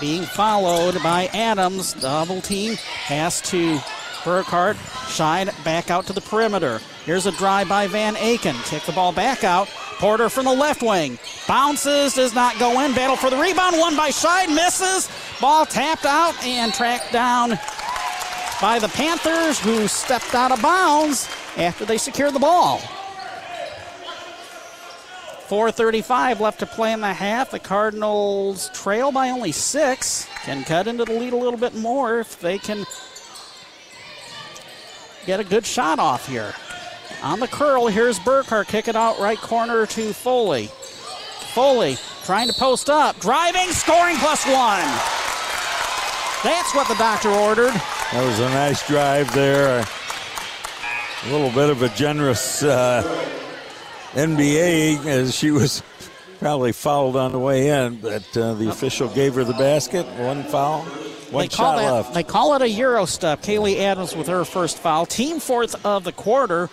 Being followed by Adams. Double team. Pass to Burkhart, Scheid back out to the perimeter. Here's a drive by Van Aken. Kick the ball back out. Porter from the left wing. Bounces, does not go in. Battle for the rebound. One by Scheid, misses. Ball tapped out and tracked down by the Panthers, who stepped out of bounds after they secured the ball. 4.35 left to play in the half. The Cardinals trail by only six. Can cut into the lead a little bit more if they can get a good shot off here. On the curl, here's Burkhart. kicking out right corner to Foley. Foley trying to post up. Driving, scoring plus one. That's what the doctor ordered. That was a nice drive there. A little bit of a generous uh, NBA as she was probably fouled on the way in, but uh, the official gave her the basket. One foul. One they call shot that, left. They call it a Euro step. Kaylee Adams with her first foul. Team fourth of the quarter,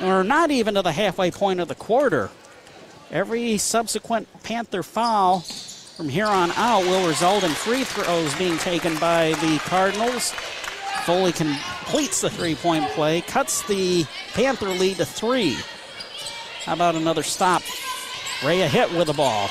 or not even to the halfway point of the quarter. Every subsequent Panther foul from here on out will result in free throws being taken by the Cardinals. Foley completes the three point play, cuts the Panther lead to three. How about another stop? Rhea Hitt with the ball.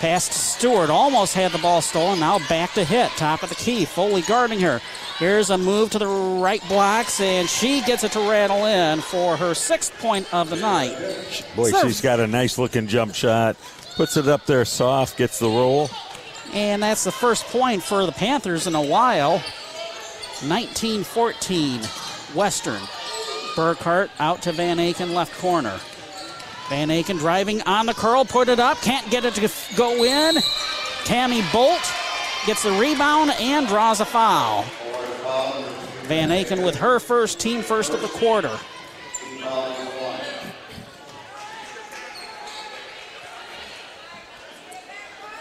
Past Stewart, almost had the ball stolen. Now back to Hitt, top of the key. Foley guarding her. Here's a move to the right blocks, and she gets it to rattle in for her sixth point of the night. Boy, So- she's got a nice looking jump shot. Puts it up there soft, gets the roll. And that's the first point for the Panthers in a while. 19 14, Western. Burkhart out to Van Aken, left corner. Van Aken driving on the curl, put it up, can't get it to go in. Tammy Bolt gets the rebound and draws a foul. Van Aken with her first team first of the quarter.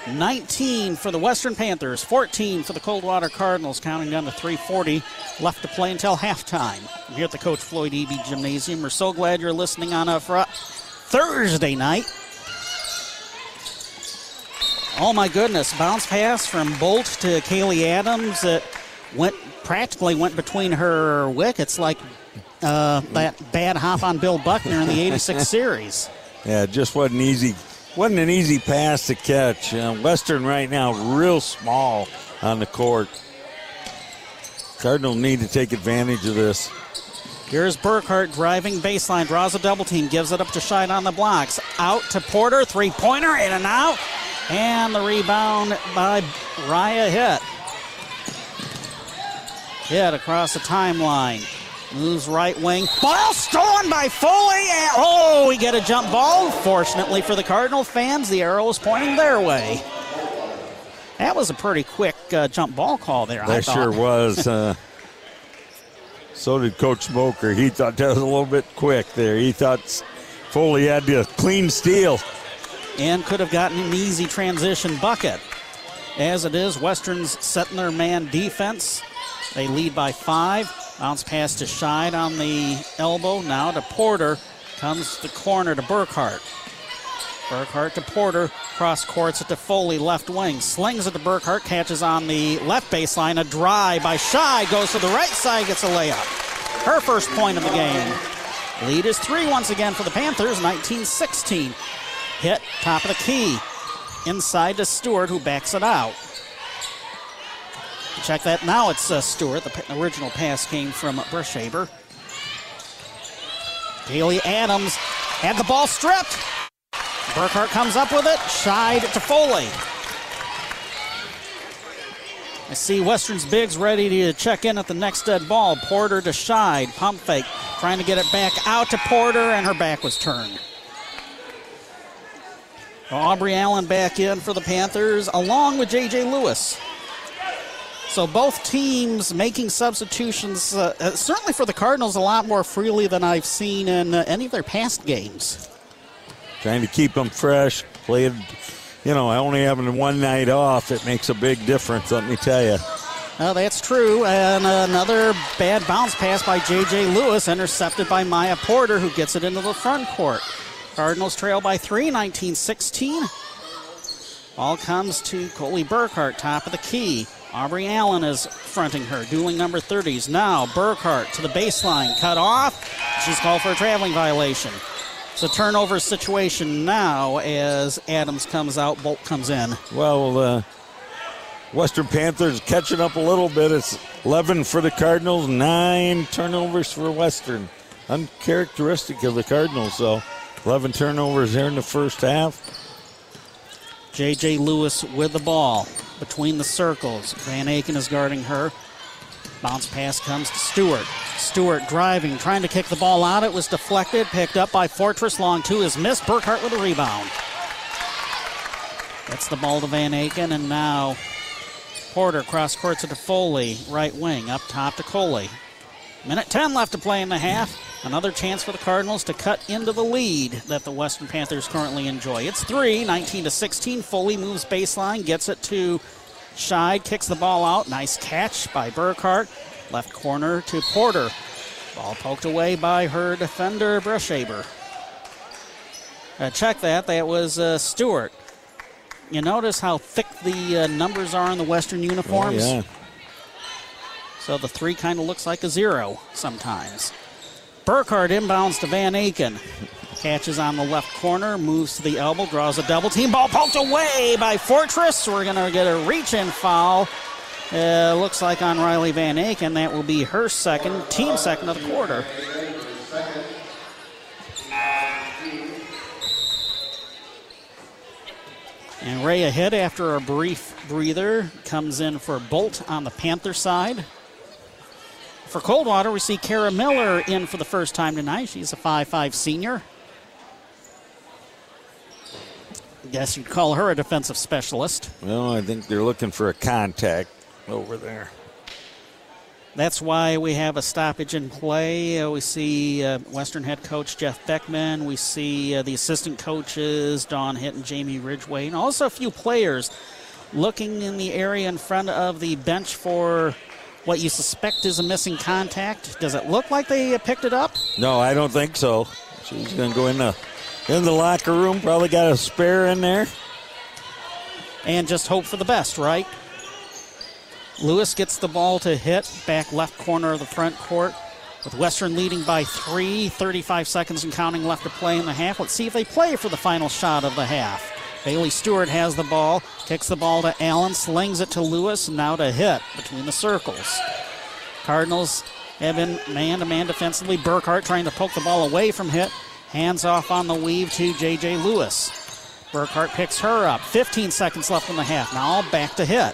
Nineteen for the Western Panthers, 14 for the Coldwater Cardinals, counting down to 340 left to play until halftime. I'm here at the Coach Floyd Eby Gymnasium. We're so glad you're listening on a Thursday night. Oh my goodness! Bounce pass from Bolt to Kaylee Adams. that went practically went between her wickets like uh, that bad hop on Bill Buckner in the '86 series. Yeah, it just wasn't easy. Wasn't an easy pass to catch. Uh, Western right now real small on the court. Cardinal need to take advantage of this. Here's Burkhart driving baseline, draws a double team, gives it up to Scheid on the blocks. Out to Porter, three pointer, in and out. And the rebound by Rhea Hitt. Hitt across the timeline. Moves right wing. Ball stolen by Foley. And, oh, we get a jump ball. Fortunately for the Cardinal fans, the arrow is pointing their way. That was a pretty quick uh, jump ball call there. That thought. sure was. Uh, so did Coach Smoker. He thought that was a little bit quick there. He thought Foley had to clean steal. and could have gotten an easy transition bucket. As it is, Western's setting their man defense. They lead by five. Bounce pass to Scheid on the elbow. Now to Porter. Comes the corner to Burkhart. Burkhart to Porter. Cross courts it to Foley, left wing. Slings it to Burkhart. Catches on the left baseline. A drive by Scheid, Goes to the right side. Gets a layup. Her first point of the game. Lead is three once again for the Panthers. 19 16. Hitt, top of the key. Inside to Stewart, who backs it out. Check that. Now it's uh, Stewart. The pa- original pass came from Brushaber. Haley Adams had the ball stripped. Burkhart comes up with it. Scheid to Foley. I see Western's bigs ready to check in at the next dead ball. Porter to Scheid. Pump fake. Trying to get it back out to Porter, and her back was turned. Aubrey Allen back in for the Panthers, along with J.J. Lewis. So both teams making substitutions, uh, uh, certainly for the Cardinals, a lot more freely than I've seen in uh, any of their past games. Trying to keep them fresh. Played, you know, only having one night off, it makes a big difference, let me tell you. Oh, that's true. And another bad bounce pass by J.J. Lewis, intercepted by Mya Porter, who gets it into the front court. Cardinals trail by three, 19 16. Ball comes to Coley Burkhart, top of the key. Aubrey Allen is fronting her, dueling number 30s. Now Burkhart to the baseline, cut off. She's called for a traveling violation. It's a turnover situation now as Adams comes out, Bolt comes in. Well, uh, Western Panthers catching up a little bit. It's 11 for the Cardinals, nine turnovers for Western. Uncharacteristic of the Cardinals, though. 11 turnovers there in the first half. J.J. Lewis with the ball between the circles. Van Aken is guarding her. Bounce pass comes to Stewart. Stewart driving, trying to kick the ball out. It was deflected, picked up by Fortress. Long two is missed. Burkhart with a rebound. That's the ball to Van Aken, and now Porter cross courts it to Foley, right wing, up top to Coley. Minute 10 left to play in the half. Another chance for the Cardinals to cut into the lead that the Western Panthers currently enjoy. It's three, 19 to 16. Foley moves baseline, gets it to Scheid, kicks the ball out. Nice catch by Burkhart. Left corner to Porter. Ball poked away by her defender, Brushaber. Uh, check that. That was uh, Stewart. You notice how thick the uh, numbers are on the Western uniforms? Oh, yeah. So the three kind of looks like a zero sometimes. Burkhart inbounds to Van Aken. Catches on the left corner, moves to the elbow, draws a double team. Ball poked away by Fortress. We're going to get a reach in foul. Uh, looks like on Riley Van Aken. That will be her second, team second of the quarter. And Rhea Hitt after a brief breather comes in for Bolt on the Panther side. For Coldwater, we see Kara Miller in for the first time tonight. She's a 5'5 senior. Guess you'd call her a defensive specialist. Well, I think they're looking for a contact over there. That's why we have a stoppage in play. Uh, we see uh, Western head coach Jeff Beckman. We see uh, the assistant coaches Don Hitt and Jamie Ridgway, and also a few players looking in the area in front of the bench for what you suspect is a missing contact. Does it look like they picked it up? No, I don't think so. She's going to go in the in the locker room. Probably got a spare in there. And just hope for the best, right? Lewis gets the ball to Hitt back left corner of the front court. With Western leading by three, 35 seconds and counting left to play in the half. Let's see if they play for the final shot of the half. Bailey Stewart has the ball, kicks the ball to Allen, slings it to Lewis, now to Hitt between the circles. Cardinals have been man to man defensively. Burkhart trying to poke the ball away from Hitt. Hands off on the weave to J.J. Lewis. Burkhart picks her up. 15 seconds left in the half. Now back to Hitt.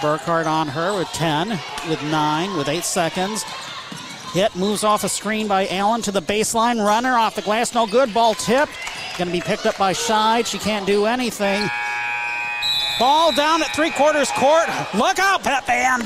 Burkhart on her with 10, with 9, with 8 seconds. Hitt moves off a screen by Allen to the baseline. Runner off the glass, no good. Ball tipped. Going to be picked up by Scheid. She can't do anything. Ball down at three quarters court. Look out, Pep Band.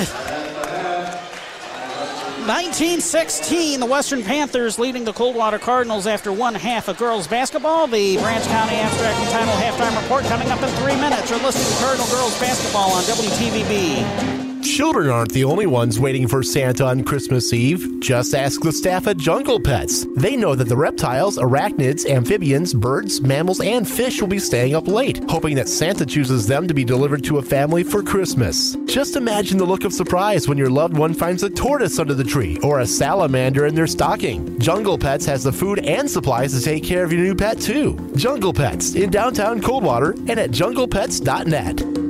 1916, the Western Panthers leading the Coldwater Cardinals after one half of girls basketball. The Branch County Abstract and Title halftime report coming up in three minutes. You're listening to Cardinal Girls Basketball on WTVB. Children aren't the only ones waiting for Santa on Christmas Eve. Just ask the staff at Jungle Pets. They know that the reptiles, arachnids, amphibians, birds, mammals, and fish will be staying up late, hoping that Santa chooses them to be delivered to a family for Christmas. Just imagine the look of surprise when your loved one finds a tortoise under the tree or a salamander in their stocking. Jungle Pets has the food and supplies to take care of your new pet, too. Jungle Pets in downtown Coldwater and at junglepets.net.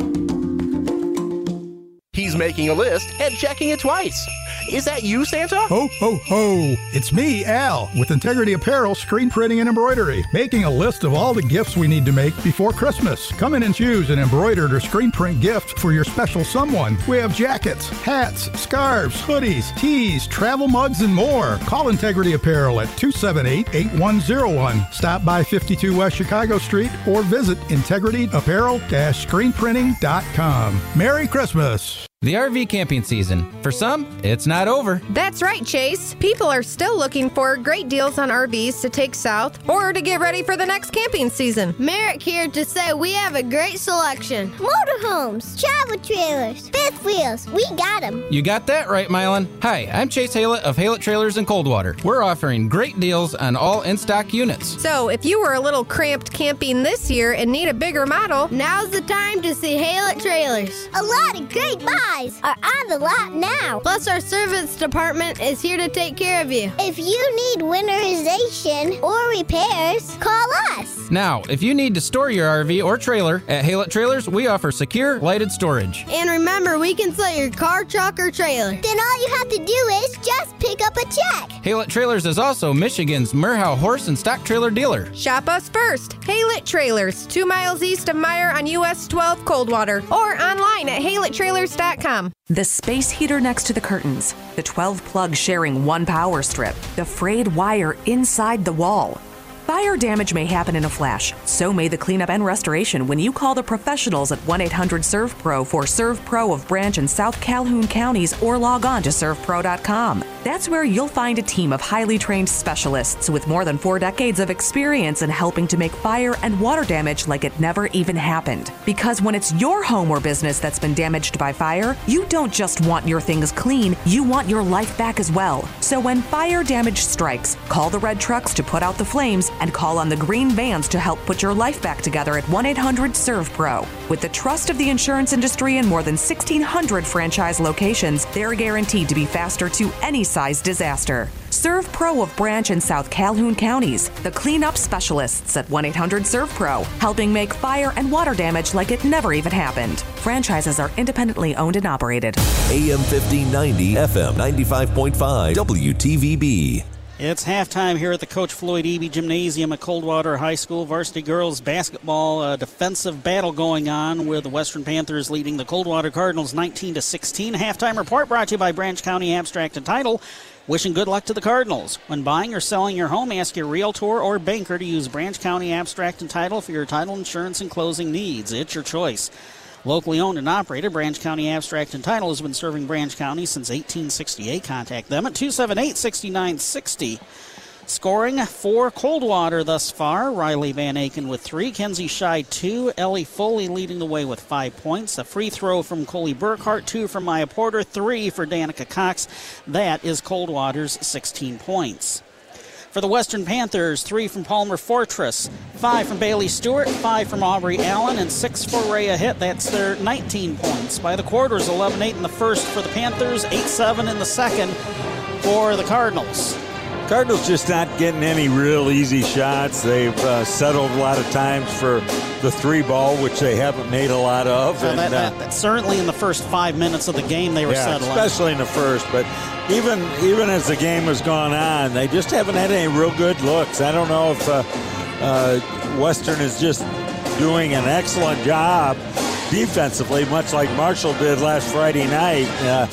He's making a list and checking it twice. Is that you, Santa? Ho, ho, ho. It's me, Al, with Integrity Apparel Screen Printing and Embroidery, making a list of all the gifts we need to make before Christmas. Come in and choose an embroidered or screen print gift for your special someone. We have jackets, hats, scarves, hoodies, tees, travel mugs, and more. Call Integrity Apparel at 278 8101. Stop by 52 West Chicago Street or visit integrityapparel screenprinting.com. Merry Christmas. The RV camping season. For some, it's not over. That's right, Chase. People are still looking for great deals on RVs to take south or to get ready for the next camping season. Merrick here to say we have a great selection motorhomes, travel trailers, fifth wheels. We got them. You got that right, Mylan. Hi, I'm Chase Haylett of Haylett Trailers in Coldwater. We're offering great deals on all in stock units. So, if you were a little cramped camping this year and need a bigger model, now's the time to see Haylett Trailers. A lot of great buys are on the lot now. Plus, our service department is here to take care of you. If you need winterization or repairs, call us. Now, if you need to store your RV or trailer at Haylett Trailers, we offer secure, lighted storage. And remember, we can sell your car, truck, or trailer. Then all you have to do is just pick up a check. Haylett Trailers is also Michigan's Merhow horse and stock trailer dealer. Shop us first. Haylett Trailers, two miles east of Meijer on US 12 Coldwater, or online at The space heater next to the curtains, the 12 plugs sharing one power strip, the frayed wire inside the wall. Fire damage may happen in a flash, so may the cleanup and restoration when you call the professionals at 1 800 ServPro for ServPro of Branch and South Calhoun counties or log on to servpro.com. That's where you'll find a team of highly trained specialists with more than four decades of experience in helping to make fire and water damage like it never even happened. Because when it's your home or business that's been damaged by fire, you don't just want your things clean, you want your life back as well. So when fire damage strikes, call the red trucks to put out the flames and call on the green vans to help put your life back together at 1 800 ServPro. With the trust of the insurance industry and more than 1,600 franchise locations, they're guaranteed to be faster to any size disaster. ServPro of Branch and South Calhoun counties, the cleanup specialists at 1 800 ServPro, helping make fire and water damage like it never even happened. Franchises are independently owned and operated. AM 1590, FM 95.5, WTVB. It's halftime here at the Coach Floyd Eby Gymnasium at Coldwater High School. Varsity girls basketball uh, defensive battle going on with the Western Panthers leading the Coldwater Cardinals 19 to 16. Halftime report brought to you by Branch County Abstract and Title. Wishing good luck to the Cardinals. When buying or selling your home, ask your realtor or banker to use Branch County Abstract and Title for your title insurance and closing needs. It's your choice. Locally owned and operated, Branch County Abstract and Title has been serving Branch County since 1868. Contact them at 278 6960. Scoring for Coldwater thus far. Riley Van Aken with three, Kenzie Scheid two, Elli Foley leading the way with five points. A free throw from Coley Burkhart, two from Mya Porter, three for Danica Cox. That is Coldwater's 16 points. For the Western Panthers, three from Palmer Fortress, five from Bailey Stewart, five from Aubrey Allen, and six for Rhea Hitt. That's their 19 points. By the quarters, 11 8 in the first for the Panthers, 8 7 in the second for the Cardinals. Cardinals just not getting any real easy shots. They've uh, settled a lot of times for the three ball, which they haven't made a lot of. Uh, and, that, uh, that, that certainly in the first five minutes of the game they were yeah, settling. especially in the first. But even even as the game has gone on, they just haven't had any real good looks. I don't know if uh, uh, Western is just doing an excellent job defensively, much like Marshall did last Friday night. Uh,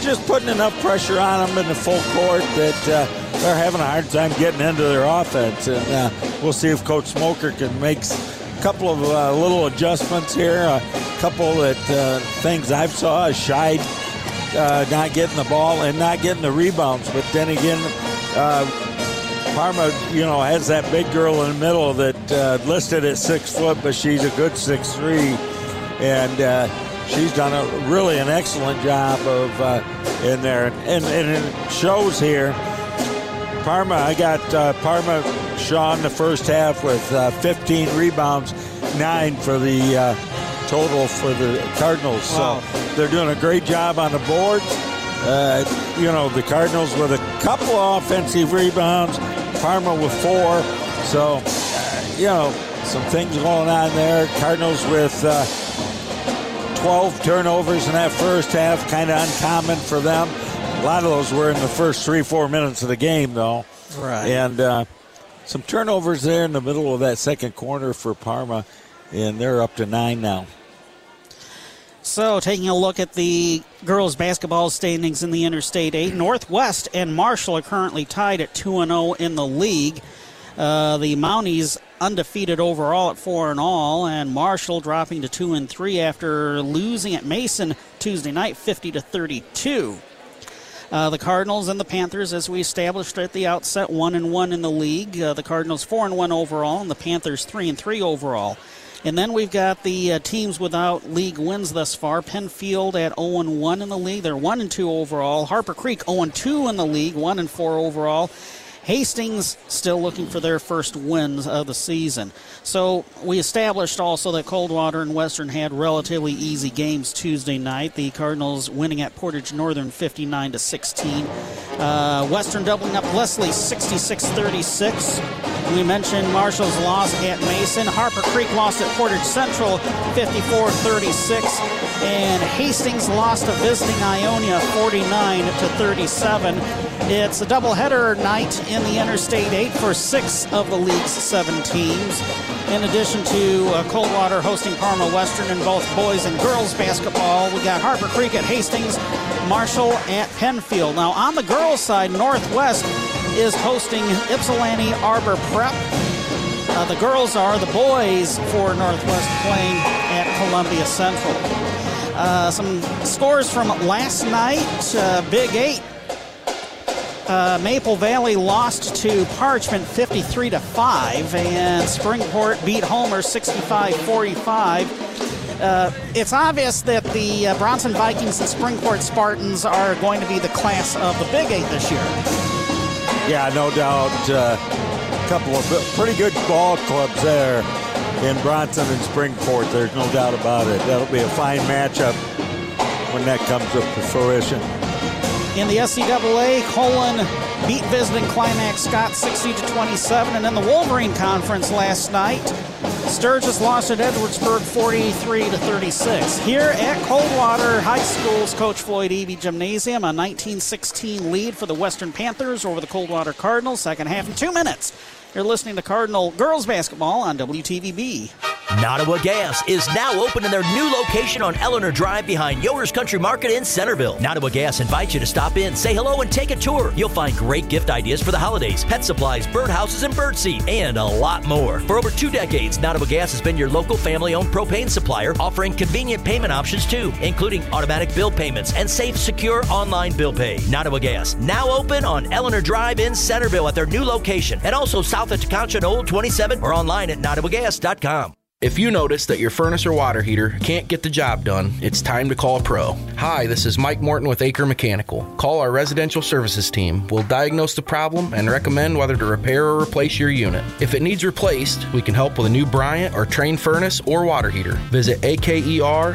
just putting enough pressure on them in the full court that uh, they're having a hard time getting into their offense. And uh, we'll see if Coach Smoker can make a couple of uh, little adjustments here. A couple that uh, things I've saw is uh, not getting the ball and not getting the rebounds. But then again, uh, Parma, you know, has that big girl in the middle that uh, listed at six foot, but she's a good six three, and she's done a really an excellent job of in there, and, and it shows here. Parma, I got uh, Parma Sean the first half with uh, 15 rebounds, nine for the uh, total for the Cardinals. Wow. So they're doing a great job on the boards. Uh, you know, the Cardinals with a couple offensive rebounds, Parma with four. So, uh, you know, some things going on there. Cardinals with uh, 12 turnovers in that first half, kind of uncommon for them. A lot of those were in the first three, four minutes of the game, though. Right. And uh, some turnovers there in the middle of that second quarter for Parma, and they're up to nine now. So, taking a look at the girls' basketball standings in the Interstate 8, Northwest and Marshall are currently tied at 2 0 in the league. Uh, the Mounties undefeated overall at 4 and all, and Marshall dropping to 2 and 3 after losing at Mason Tuesday night 50 to 32. Uh, the Cardinals and the Panthers, as we established at the outset, one and one in the league. Uh, the Cardinals four and one overall, and the Panthers three and three overall. And then we've got the uh, teams without league wins thus far. Penfield at 0 and 1 in the league. They're 1 and 2 overall. Harper Creek 0 and 2 in the league, 1 and 4 overall. Hastings still looking for their first wins of the season. So we established also that Coldwater and Western had relatively easy games Tuesday night. The Cardinals winning at Portage Northern 59 to 16. Uh, Western doubling up Leslie 66-36. We mentioned Marshall's loss at Mason. Harper Creek lost at Portage Central 54-36. And Hastings lost to visiting Ionia 49 to 37. It's a doubleheader night in the Interstate 8 for six of the league's seven teams. In addition to uh, Coldwater hosting Parma Western in both boys and girls basketball, we got Harper Creek at Hastings, Marshall at Penfield. Now, on the girls' side, Northwest is hosting Ypsilanti Arbor Prep. Uh, the girls are the boys for Northwest playing at Columbia Central. Uh, some scores from last night uh, Big Eight. Uh, Maple Valley lost to Parchment 53 to 5, and Springport beat Homer 65 45. Uh, it's obvious that the uh, Bronson Vikings and Springport Spartans are going to be the class of the Big Eight this year. Yeah, no doubt. A couple of pretty good ball clubs there. in Bronson and Springport. There's no doubt about it. That'll be a fine matchup when that comes to fruition. In the SCAA, Colon beat visiting Climax Scott 60 to 27, and in the Wolverine Conference last night, Sturgis lost at Edwardsburg 43 to 36. Here at Coldwater High School's Coach Floyd Eby Gymnasium, a 1916 lead for the Western Panthers over the Coldwater Cardinals. Second half in two minutes. You're listening to Cardinal girls basketball on WTVB. Nottawa Gas is now open in their new location on Eleanor Drive behind Yoder's Country Market in Centerville. Nottawa Gas invites you to stop in, say hello, and take a tour. You'll find great gift ideas for the holidays, pet supplies, birdhouses, and birdseed, and a lot more. For over two decades, Nottawa Gas has been your local family owned propane supplier, offering convenient payment options too, including automatic bill payments and safe, secure online bill pay. Nottawa Gas, now open on Eleanor Drive in Centerville at their new location, and also south of and Old 27 or online at nottawagas.com. If you notice that your furnace or water heater can't get the job done, it's time to call a pro. Hi, this is Mike Morton with Acre Mechanical. Call our residential services team. We'll diagnose the problem and recommend whether to repair or replace your unit. If it needs replaced, we can help with a new Bryant or Trane furnace or water heater. Visit akerinc.com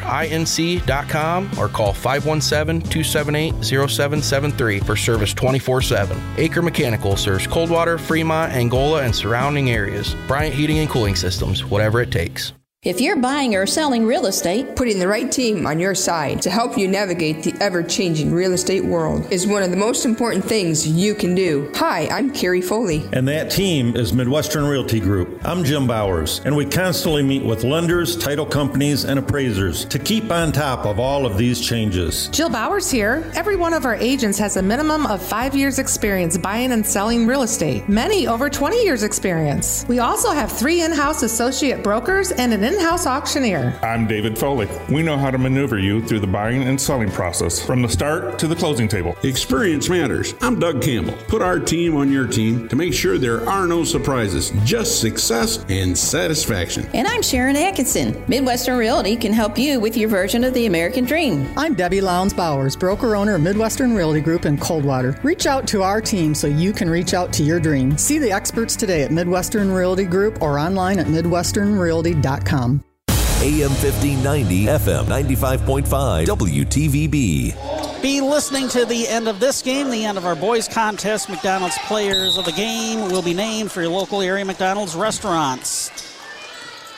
or call 517-278-0773 for service 24-7. Acre Mechanical serves Coldwater, Fremont, Angola, and surrounding areas. Bryant Heating and Cooling Systems, whatever it takes. If you're buying or selling real estate, putting the right team on your side to help you navigate the ever changing real estate world is one of the most important things you can do. Hi, I'm Carrie Foley. And that team is Midwestern Realty Group. I'm Jim Bowers, and we constantly meet with lenders, title companies, and appraisers to keep on top of all of these changes. Jill Bowers here. Every one of our agents has a minimum of five years' experience buying and selling real estate, many over 20 years' experience. We also have three in house associate brokers and an in house auctioneer. I'm David Foley. We know how to maneuver you through the buying and selling process from the start to the closing table. Experience matters. I'm Doug Campbell. Put our team on your team to make sure there are no surprises, just success and satisfaction. And I'm Sharon Atkinson. Midwestern Realty can help you with your version of the American dream. I'm Debbie Lowndes Bowers, broker owner of Midwestern Realty Group in Coldwater. Reach out to our team so you can reach out to your dream. See the experts today at Midwestern Realty Group or online at midwesternrealty.com. AM 1590, FM 95.5, WTVB. Be listening to the end of this game, the end of our boys contest. McDonald's players of the game will be named for your local area McDonald's restaurants.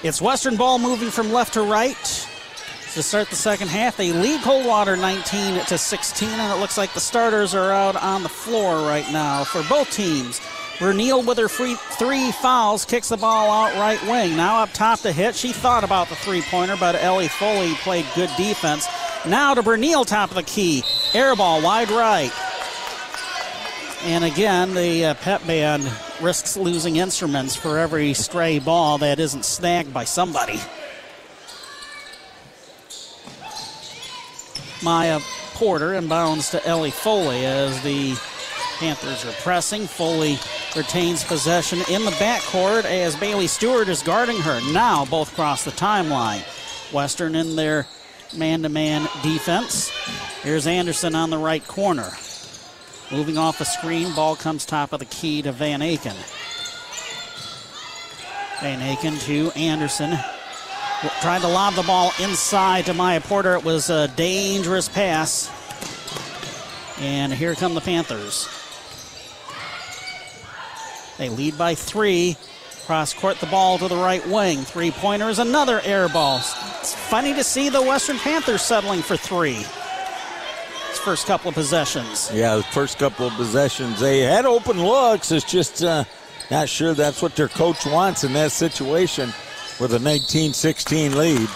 It's Western ball moving from left to right. To start the second half, they lead Coldwater 19 to 16, and it looks like the starters are out on the floor right now for both teams. Verneal with her free three fouls kicks the ball out right wing. Now up top to Hitt. She thought about the three pointer, but Elli Foley played good defense. Now to Berniel, top of the key. Air ball wide right. And again, the uh, pep band risks losing instruments for every stray ball that isn't snagged by somebody. Mya Porter inbounds to Elli Foley as the Panthers are pressing. Foley retains possession in the backcourt as Bailey Stewart is guarding her. Now both cross the timeline. Western in their man to man defense. Here's Anderson on the right corner. Moving off a screen, ball comes top of the key to Van Aken. Van Aken to Anderson. Tried to lob the ball inside to Mya Porter. It was a dangerous pass. And here come the Panthers. They lead by three. Cross court the ball to the right wing. Three pointer is another air ball. It's funny to see the Western Panthers settling for three. His first couple of possessions. Yeah, the first couple of possessions. They had open looks. It's just uh, not sure that's what their coach wants in that situation with a 19 16 lead.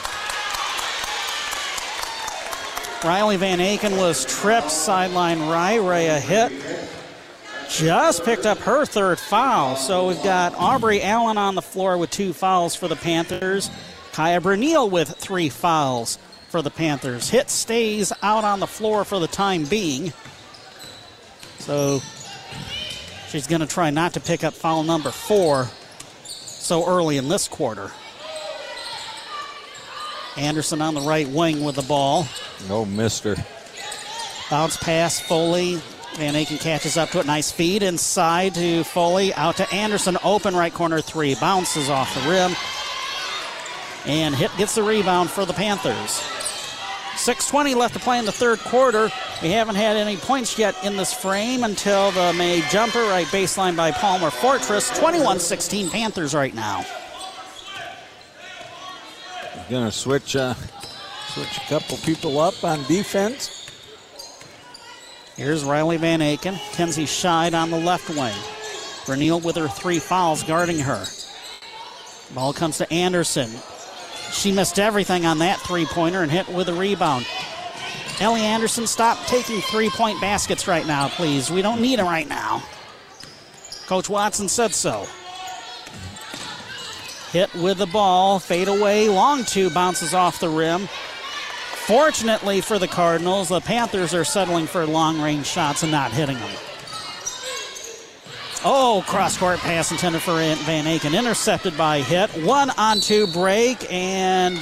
Riley Van Aken was tripped sideline right. a Hitt just picked up her third foul. So we've got Aubrey Allen on the floor with two fouls for the Panthers. Kaya Berniel with three fouls for the Panthers. Hitt stays out on the floor for the time being. So she's going to try not to pick up foul number four so early in this quarter. Anderson on the right wing with the ball. No, mister. Bounce pass, Foley. Van Aken catches up to it. Nice feed inside to Foley. Out to Anderson. Open right corner three. Bounces off the rim. And Hitt gets the rebound for the Panthers. 6.20 left to play in the third quarter. We haven't had any points yet in this frame until the May jumper, right baseline by Palmer Fortress. 21 16 Panthers right now. Going to switch, uh, switch a couple people up on defense. Here's Riley Van Aken. Kenzie Scheid on the left wing. Verneal with her three fouls guarding her. Ball comes to Anderson. She missed everything on that three pointer and Hitt with a rebound. Ellie Anderson, stop taking three point baskets right now, please. We don't need them right now. Coach Watson said so. Hitt with the ball, fade away, long two bounces off the rim. Fortunately for the Cardinals, the Panthers are settling for long range shots and not hitting them. Oh, cross court pass intended for Van Aken, intercepted by Hitt. One on two break, and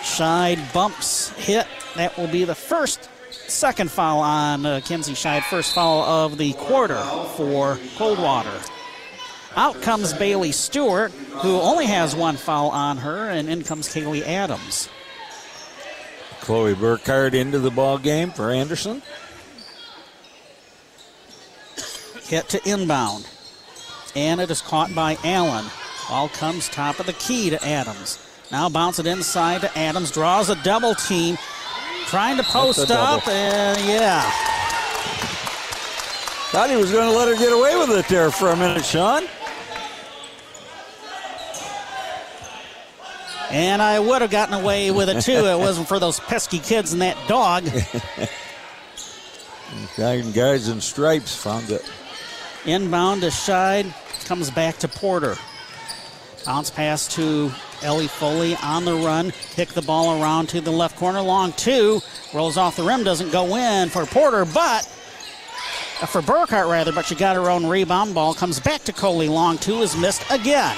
Scheid bumps Hitt. That will be the first, second foul on uh, Kenzie Scheid, first foul of the quarter for Coldwater. Out comes Bailey Stewart, who only has one foul on her, and in comes Kaylee Adams. Chloe Burkhart into the ball game for Anderson. Hitt to inbound. And it is caught by Allen. Ball comes top of the key to Adams. Now bounce it inside to Adams. Draws a double team. Trying to post up. And yeah. Thought he was going to let her get away with it there for a minute, Sean. And I would have gotten away with it too. it wasn't for those pesky kids and that dog. Guys in stripes found it. Inbound to Scheid. Comes back to Porter. Bounce pass to Elli Foley on the run. Kick the ball around to the left corner. Long two. Rolls off the rim. Doesn't go in for Porter, but uh, for Burkhart rather, but she got her own rebound. Ball comes back to Coley. Long two is missed again.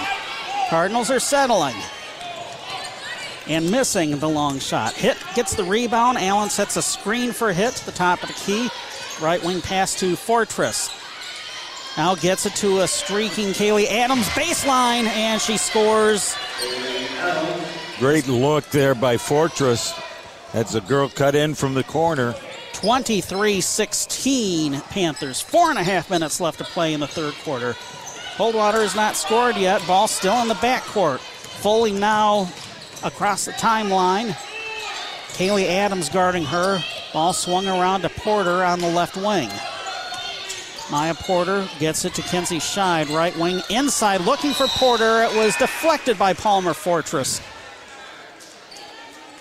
Cardinals are settling and missing the long shot. Hitt gets the rebound. Allen sets a screen for Hitt to the top of the key. Right wing pass to Fortress. Now gets it to a streaking Kaylee Adams baseline, and she scores. Great look there by Fortress as the girl cut in from the corner. 23 16 Panthers. Four and a half minutes left to play in the third quarter. Coldwater has not scored yet. Ball still in the backcourt. Foley now across the timeline. Kaylee Adams guarding her. Ball swung around to Porter on the left wing. Mya Porter gets it to Kenzie Scheid, right wing inside, looking for Porter. It was deflected by Palmer Fortress.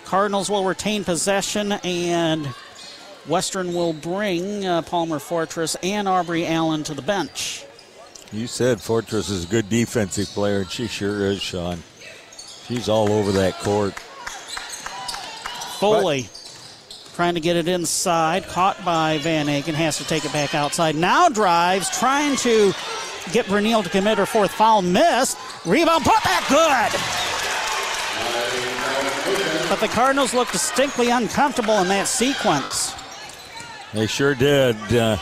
Cardinals will retain possession, and Western will bring uh, Palmer Fortress and Aubrey Allen to the bench. You said Fortress is a good defensive player, and she sure is, Sean. She's all over that court. Foley but, trying to get it inside, caught by Van Aken, has to take it back outside. Now drives, trying to get Verneal to commit her fourth foul, missed. Rebound, put back, good. But the Cardinals look distinctly uncomfortable in that sequence. They sure did. Uh,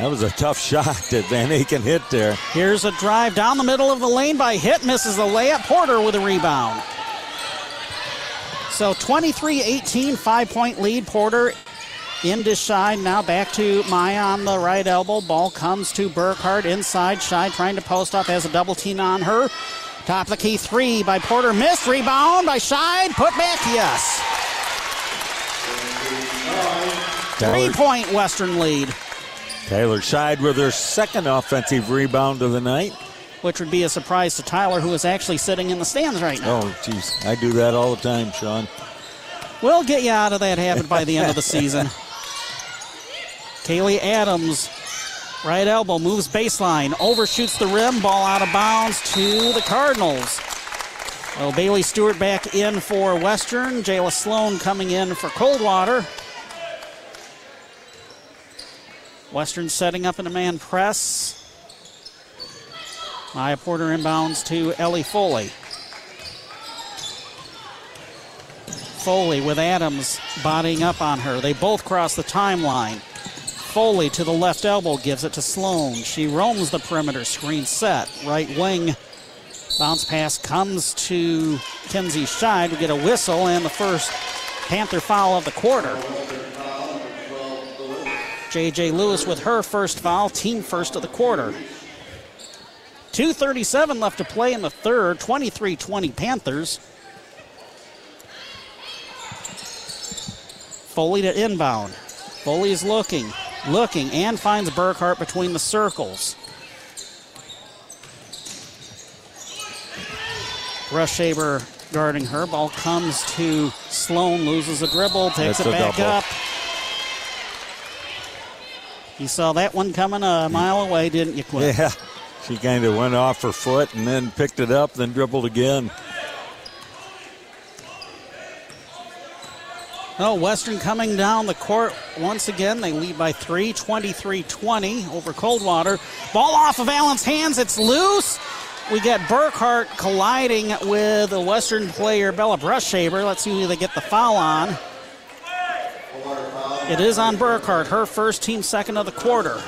that was a tough shot that Van Aken hit there. Here's a drive down the middle of the lane by Hitt, misses the layup. Porter with a rebound. So 23 18, five point lead. Porter into Scheid. Now back to Mya on the right elbow. Ball comes to Burkhart inside. Scheid trying to post up, has a double team on her. Top of the key three by Porter. Missed. Rebound by Scheid. Put back, yes. Three point Western lead. Taylor Scheid with her second offensive rebound of the night. Which would be a surprise to Tyler, who is actually sitting in the stands right now. Oh, jeez. I do that all the time, Sean. We'll get you out of that habit by the end of the season. Kaylee Adams, right elbow, moves baseline, overshoots the rim, ball out of bounds to the Cardinals. Well, Bailey Stewart back in for Western. Jayla Sloan coming in for Coldwater. Western setting up in a man press. Mya Porter inbounds to Elli Foley. Foley with Adams bodying up on her. They both cross the timeline. Foley to the left elbow gives it to Sloan. She roams the perimeter, screen set. Right wing Bounce pass comes to Kenzie Scheid. We get a whistle and the first Panther foul of the quarter. J.J. Lewis with her first foul, team first of the quarter. 2.37 left to play in the third, 23 20 Panthers. Foley to inbound. Foley is looking, looking, and finds Burkhart between the circles. Brushaber guarding her. Ball comes to Sloan, loses a dribble, takes That's it a back double. up. You saw that one coming a mile away, didn't you, Quinn? Yeah. She kind of went off her foot and then picked it up, then dribbled again. Oh, Western coming down the court once again. They lead by three, 23 20 over Coldwater. Ball off of Allen's hands. It's loose. We get Burkhart colliding with a Western player, Bella Brushaber. Let's see who they get the foul on. It is on Burkhart, her first team second of the quarter.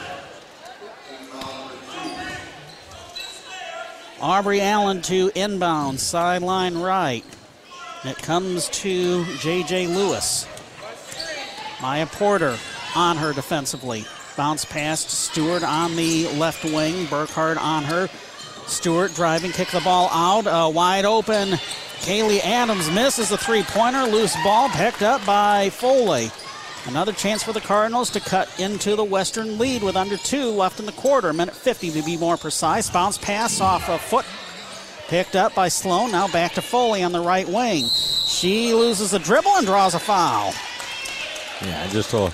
Aubrey Allen to inbound, sideline right. It comes to J.J. Lewis. Mya Porter on her defensively. Bounce past Stewart on the left wing. Burkhart on her. Stewart driving, kick the ball out. Uh, wide open. Kaylee Adams misses the three pointer. Loose ball picked up by Foley. Another chance for the Cardinals to cut into the Western lead with under two left in the quarter. Minute 50 to be more precise. Bounce pass off a foot Picked up by Sloan. Now back to Foley on the right wing. She loses the dribble and draws a foul. Yeah, just a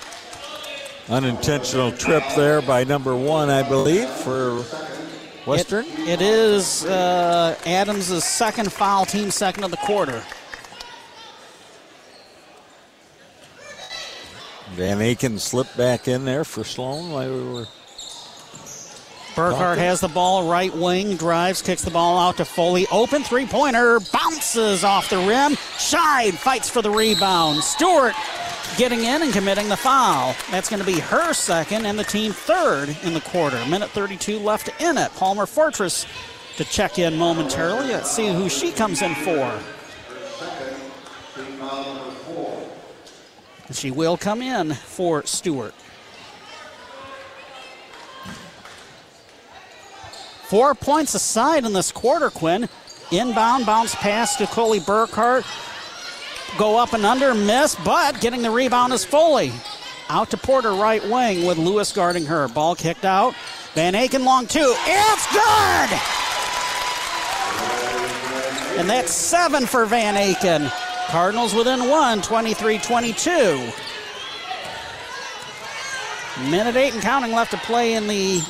unintentional trip there by number one, I believe, for Western. It, it is uh, Adams' second foul, team second of the quarter. Van Aken slipped back in there for Sloan while we were. Burkhart Talking. has the ball, right wing, drives, kicks the ball out to Foley. Open three pointer, bounces off the rim. Scheid fights for the rebound. Stewart getting in and committing the foul. That's going to be her second and the team third in the quarter. Minute 32 left in it. Palmer Fortress to check in momentarily. Let's see who she comes in for. She will come in for Stewart. Four points aside in this quarter, Quinn. Inbound bounce pass to Coley Burkhart. Go up and under, miss, but getting the rebound is Foley. Out to Porter, right wing, with Lewis guarding her. Ball kicked out. Van Aken long two. It's good! And that's seven for Van Aken. Cardinals within one, 23 22. Minute eight and counting left to play in the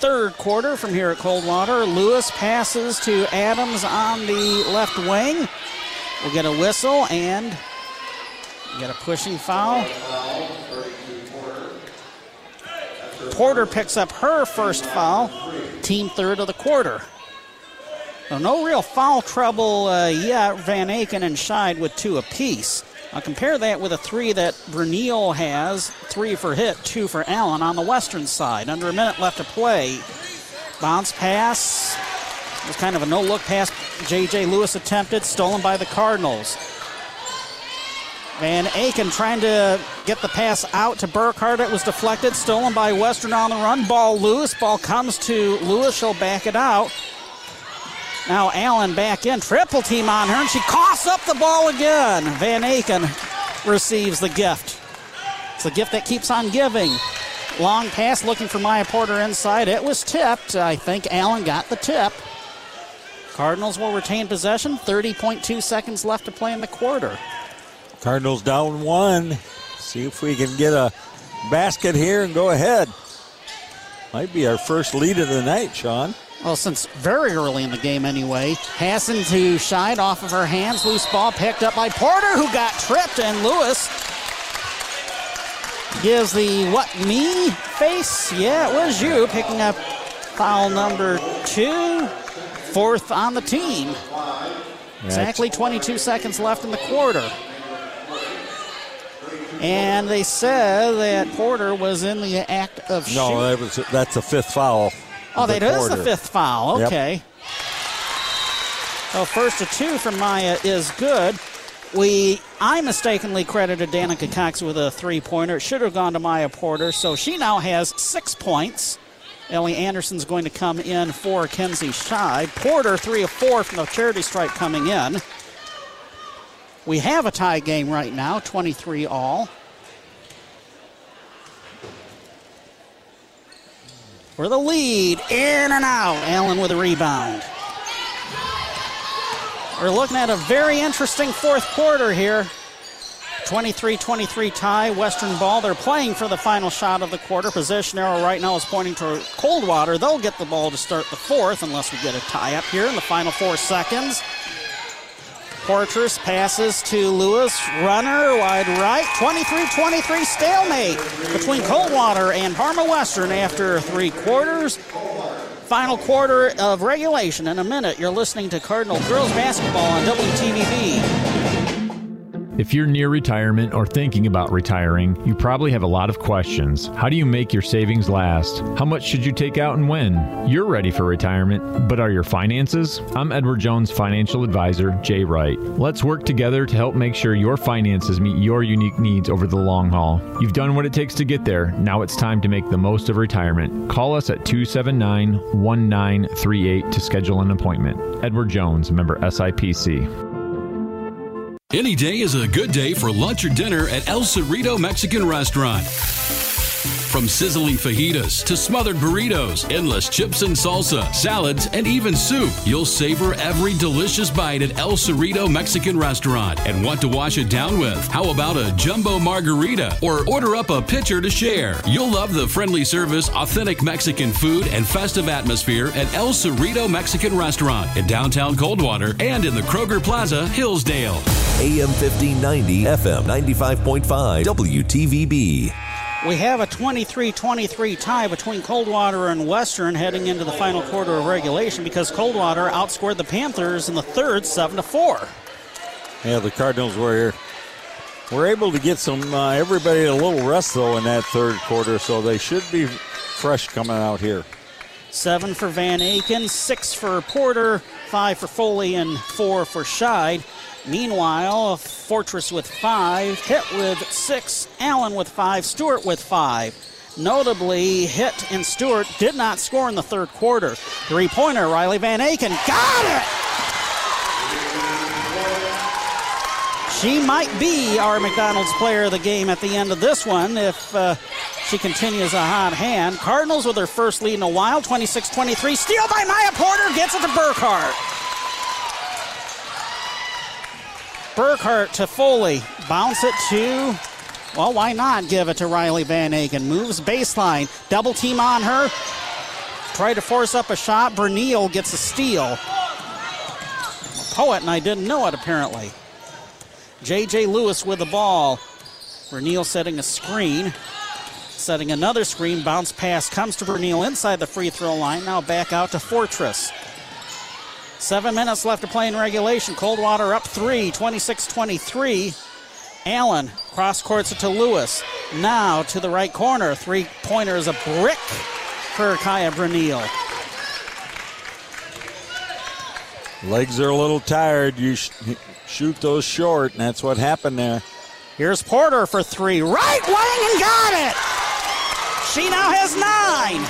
third quarter from here at Coldwater. Lewis passes to Adams on the left wing. We'll get a whistle and get a pushing foul. Porter picks up her first foul, team third of the quarter. So no real foul trouble uh, yet. Van Aken and Scheid with two apiece. Now compare that with a three that Bernil has, three for Hitt, two for Allen on the western side. Under a minute left to play. Bounce pass. It was kind of a no-look pass J.J. Lewis attempted, stolen by the Cardinals. Van Aken trying to get the pass out to Burkhart. It was deflected, stolen by Western on the run. Ball loose. Ball comes to Lewis. She'll back it out. Now Allen back in, triple team on her, and she coughs up the ball again. Van Aken receives the gift. It's the gift that keeps on giving. Long pass looking for Mya Porter inside. It was tipped. I think Allen got the tip. Cardinals will retain possession. 30.2 seconds left to play in the quarter. Cardinals down one. See if we can get a basket here and go ahead. Might be our first lead of the night, Sean. Well, since very early in the game anyway. Hassan to Scheid off of her hands. Loose ball picked up by Porter, who got tripped, and Lewis gives the what me face? Yeah, it was you picking up foul number two, fourth on the team. Exactly 22 seconds left in the quarter. And they said that Porter was in the act of No, shooting. that that's a fifth foul. Oh, that is the fifth foul. Yep. Okay. Well, first to two from Mya is good. We, I mistakenly credited Danica Cox with a three-pointer. It should have gone to Mya Porter, so she now has six points. Ellie Anderson's going to come in for Kenzie Scheid. Porter, three of four from the charity stripe coming in. We have a tie game right now, 23 all. For the lead, in and out. Allen with a rebound. We're looking at a very interesting fourth quarter here. 23 23 tie, Western ball. They're playing for the final shot of the quarter. Position arrow right now is pointing to Coldwater. They'll get the ball to start the fourth unless we get a tie up here in the final four seconds. Fortress passes to Lewis. Runner wide right. 23 23 stalemate between Coldwater and Parma Western after three quarters. Final quarter of regulation in a minute. You're listening to Cardinal Girls Basketball on WTVB. If you're near retirement or thinking about retiring, you probably have a lot of questions. How do you make your savings last? How much should you take out and when? You're ready for retirement, but are your finances? I'm Edward Jones financial advisor, Jay Wright. Let's work together to help make sure your finances meet your unique needs over the long haul. You've done what it takes to get there. Now it's time to make the most of retirement. Call us at 279 1938 to schedule an appointment. Edward Jones, member SIPC. Any day is a good day for lunch or dinner at El Cerrito Mexican Restaurant. From sizzling fajitas to smothered burritos, endless chips and salsa, salads, and even soup, you'll savor every delicious bite at El Cerrito Mexican Restaurant. And want to wash it down with? How about a jumbo margarita or order up a pitcher to share? You'll love the friendly service, authentic Mexican food, and festive atmosphere at El Cerrito Mexican Restaurant in downtown Coldwater and in the Kroger Plaza, Hillsdale. AM 1590, FM 95.5, WTVB. We have a 23 23 tie between Coldwater and Western heading into the final quarter of regulation because Coldwater outscored the Panthers in the third 7 to 4. Yeah, the Cardinals were here. We're able to get some uh, everybody a little rest though in that third quarter, so they should be fresh coming out here. Seven for Van Aken, six for Porter, five for Foley, and four for Scheid. Meanwhile, Fortress with five, Hitt with six, Allen with five, Stewart with five. Notably, Hitt and Stewart did not score in the third quarter. Three pointer, Riley Van Aken got it! She might be our McDonald's player of the game at the end of this one if uh, she continues a hot hand. Cardinals with their first lead in a while, 26 23. Steal by Mya Porter, gets it to Burkhart. Burkhart to Foley. Bounce it to, well, why not give it to Riley Van Aken? Moves baseline. Double team on her. Try to force up a shot. Berniel gets a steal. Poet and I didn't know it apparently. J.J. Lewis with the ball. Berniel setting a screen. Setting another screen. Bounce pass comes to Berniel inside the free throw line. Now back out to Fortress. Seven minutes left to play in regulation. Coldwater up three, 26 23. Allen cross courts it to Lewis. Now to the right corner. Three pointer is a brick for Kaya Berniel. Legs are a little tired. You sh- shoot those short, and that's what happened there. Here's Porter for three. Right wing and got it. She now has nine.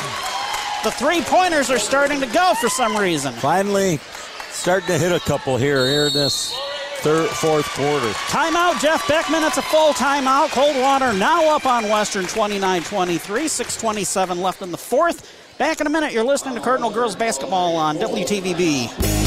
The three pointers are starting to go for some reason. Finally, starting to hit a couple here here in this third, fourth quarter. Timeout, Jeff Beckman. It's a full timeout. Coldwater now up on Western 29 23. 627 left in the fourth. Back in a minute. You're listening to Cardinal Girls Basketball on WTVB.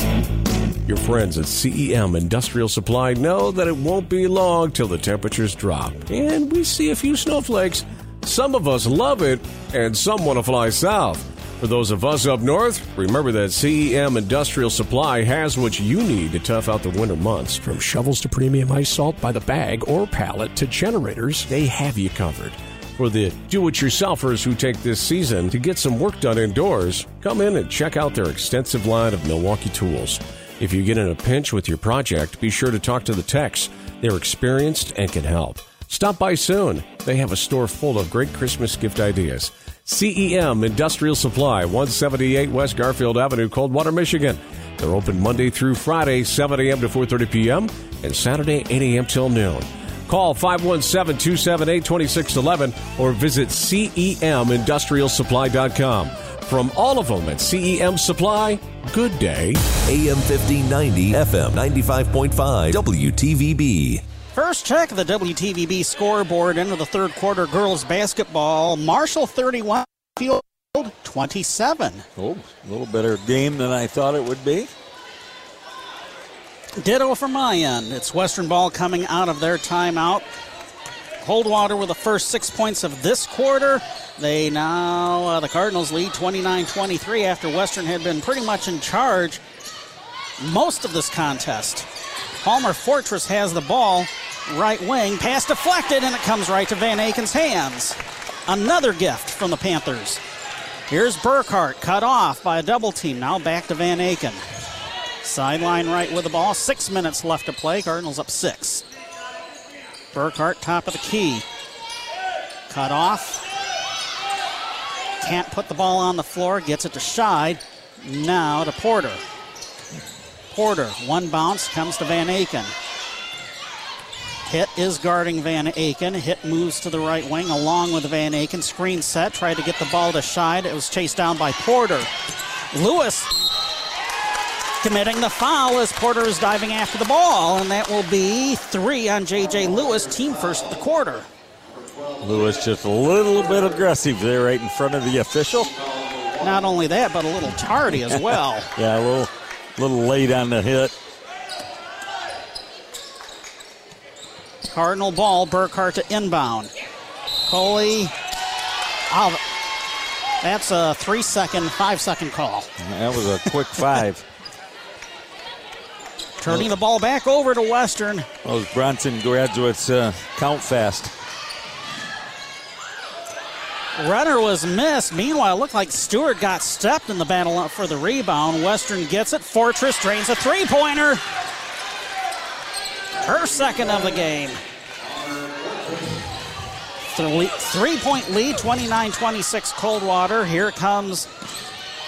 Your friends at CEM Industrial Supply know that it won't be long till the temperatures drop. And we see a few snowflakes. Some of us love it, and some want to fly south. For those of us up north, remember that CEM Industrial Supply has what you need to tough out the winter months. From shovels to premium ice salt by the bag or pallet to generators, they have you covered. For the do it yourselfers who take this season to get some work done indoors, come in and check out their extensive line of Milwaukee tools. If you get in a pinch with your project, be sure to talk to the techs. They're experienced and can help. Stop by soon. They have a store full of great Christmas gift ideas. CEM Industrial Supply, 178 West Garfield Avenue, Coldwater, Michigan. They're open Monday through Friday, 7 a.m. to 4.30 p.m., and Saturday, 8 a.m. till noon. Call 517-278-2611 or visit CEMIndustrialsupply.com. From all of them at CEM Supply, good day. AM 1590, FM 95.5, WTVB. First check of the WTVB scoreboard into the third quarter girls basketball. Marshall 31, Field 27. Oh, a little better game than I thought it would be. Ditto from my end. It's Western ball coming out of their timeout. Coldwater with the first six points of this quarter. They now, uh, the Cardinals lead 29 23 after Western had been pretty much in charge most of this contest. Palmer Fortress has the ball, right wing, pass deflected, and it comes right to Van Aken's hands. Another gift from the Panthers. Here's Burkhart, cut off by a double team. Now back to Van Aken. Sideline right with the ball. Six minutes left to play. Cardinals up six. Burkhart, top of the key. Cut off. Can't put the ball on the floor. Gets it to Scheid. Now to Porter. Porter, one bounce, comes to Van Aken. Hitt is guarding Van Aken. Hitt moves to the right wing along with Van Aken. Screen set, tried to get the ball to Scheid. It was chased down by Porter. Lewis committing the foul as Porter is diving after the ball, and that will be three on J.J. Lewis, team first of the quarter. Lewis just a little bit aggressive there right in front of the official. Not only that, but a little tardy as well. yeah, a little, little late on the hit. Cardinal ball, Burkhart to inbound. Coley, oh, that's a three second, five second call. That was a quick five. Turning the ball back over to Western. Those Bronson graduates uh, count fast. Runner was missed. Meanwhile, it looked like Stewart got stepped in the battle up for the rebound. Western gets it. Fortress drains a three pointer. Her second of the game. Three point lead, 29 26 Coldwater. Here comes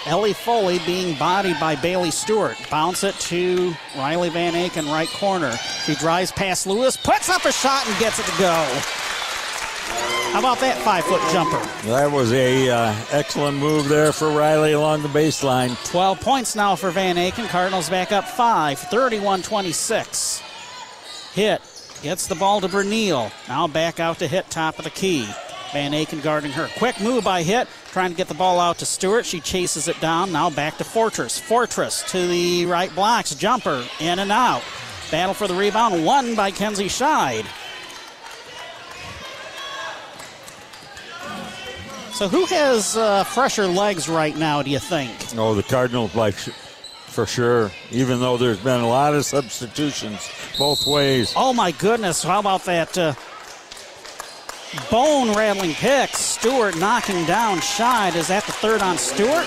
Elli Foley being bodied by Bailey Stewart. Bounce it to Riley Van Aken, right corner. She drives past Lewis, puts up a shot, and gets it to go. How about that five foot jumper? That was a uh, excellent move there for Riley along the baseline. 12 points now for Van Aken. Cardinals back up five, 31 26. Hitt. Gets the ball to Bernil. Now back out to Hitt top of the key. Van Aken guarding her. Quick move by Hitt, trying to get the ball out to Stewart. She chases it down. Now back to Fortress. Fortress to the right blocks. Jumper in and out. Battle for the rebound, won by Kenzie Scheid. So who has uh, fresher legs right now, do you think? Oh, the Cardinals, like for sure, even though there's been a lot of substitutions both ways. Oh, my goodness. How about that uh, bone rattling pick? Stewart knocking down Scheid. Is that the third on Stewart?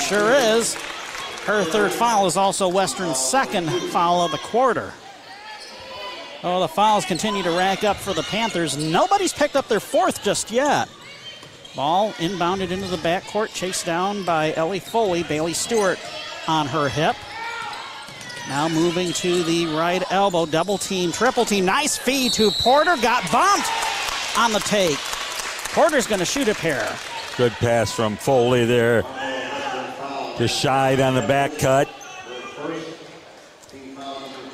Sure is. Her third foul is also Western's second foul of the quarter. Oh, the fouls continue to rack up for the Panthers. Nobody's picked up their fourth just yet. Ball inbounded into the backcourt, chased down by Elli Foley. Bailey Stewart on her hip. Now moving to the right elbow, double team, triple team. Nice feed to Porter. Got bumped on the take. Porter's going to shoot a pair. Good pass from Foley there. Just Scheid on the back cut.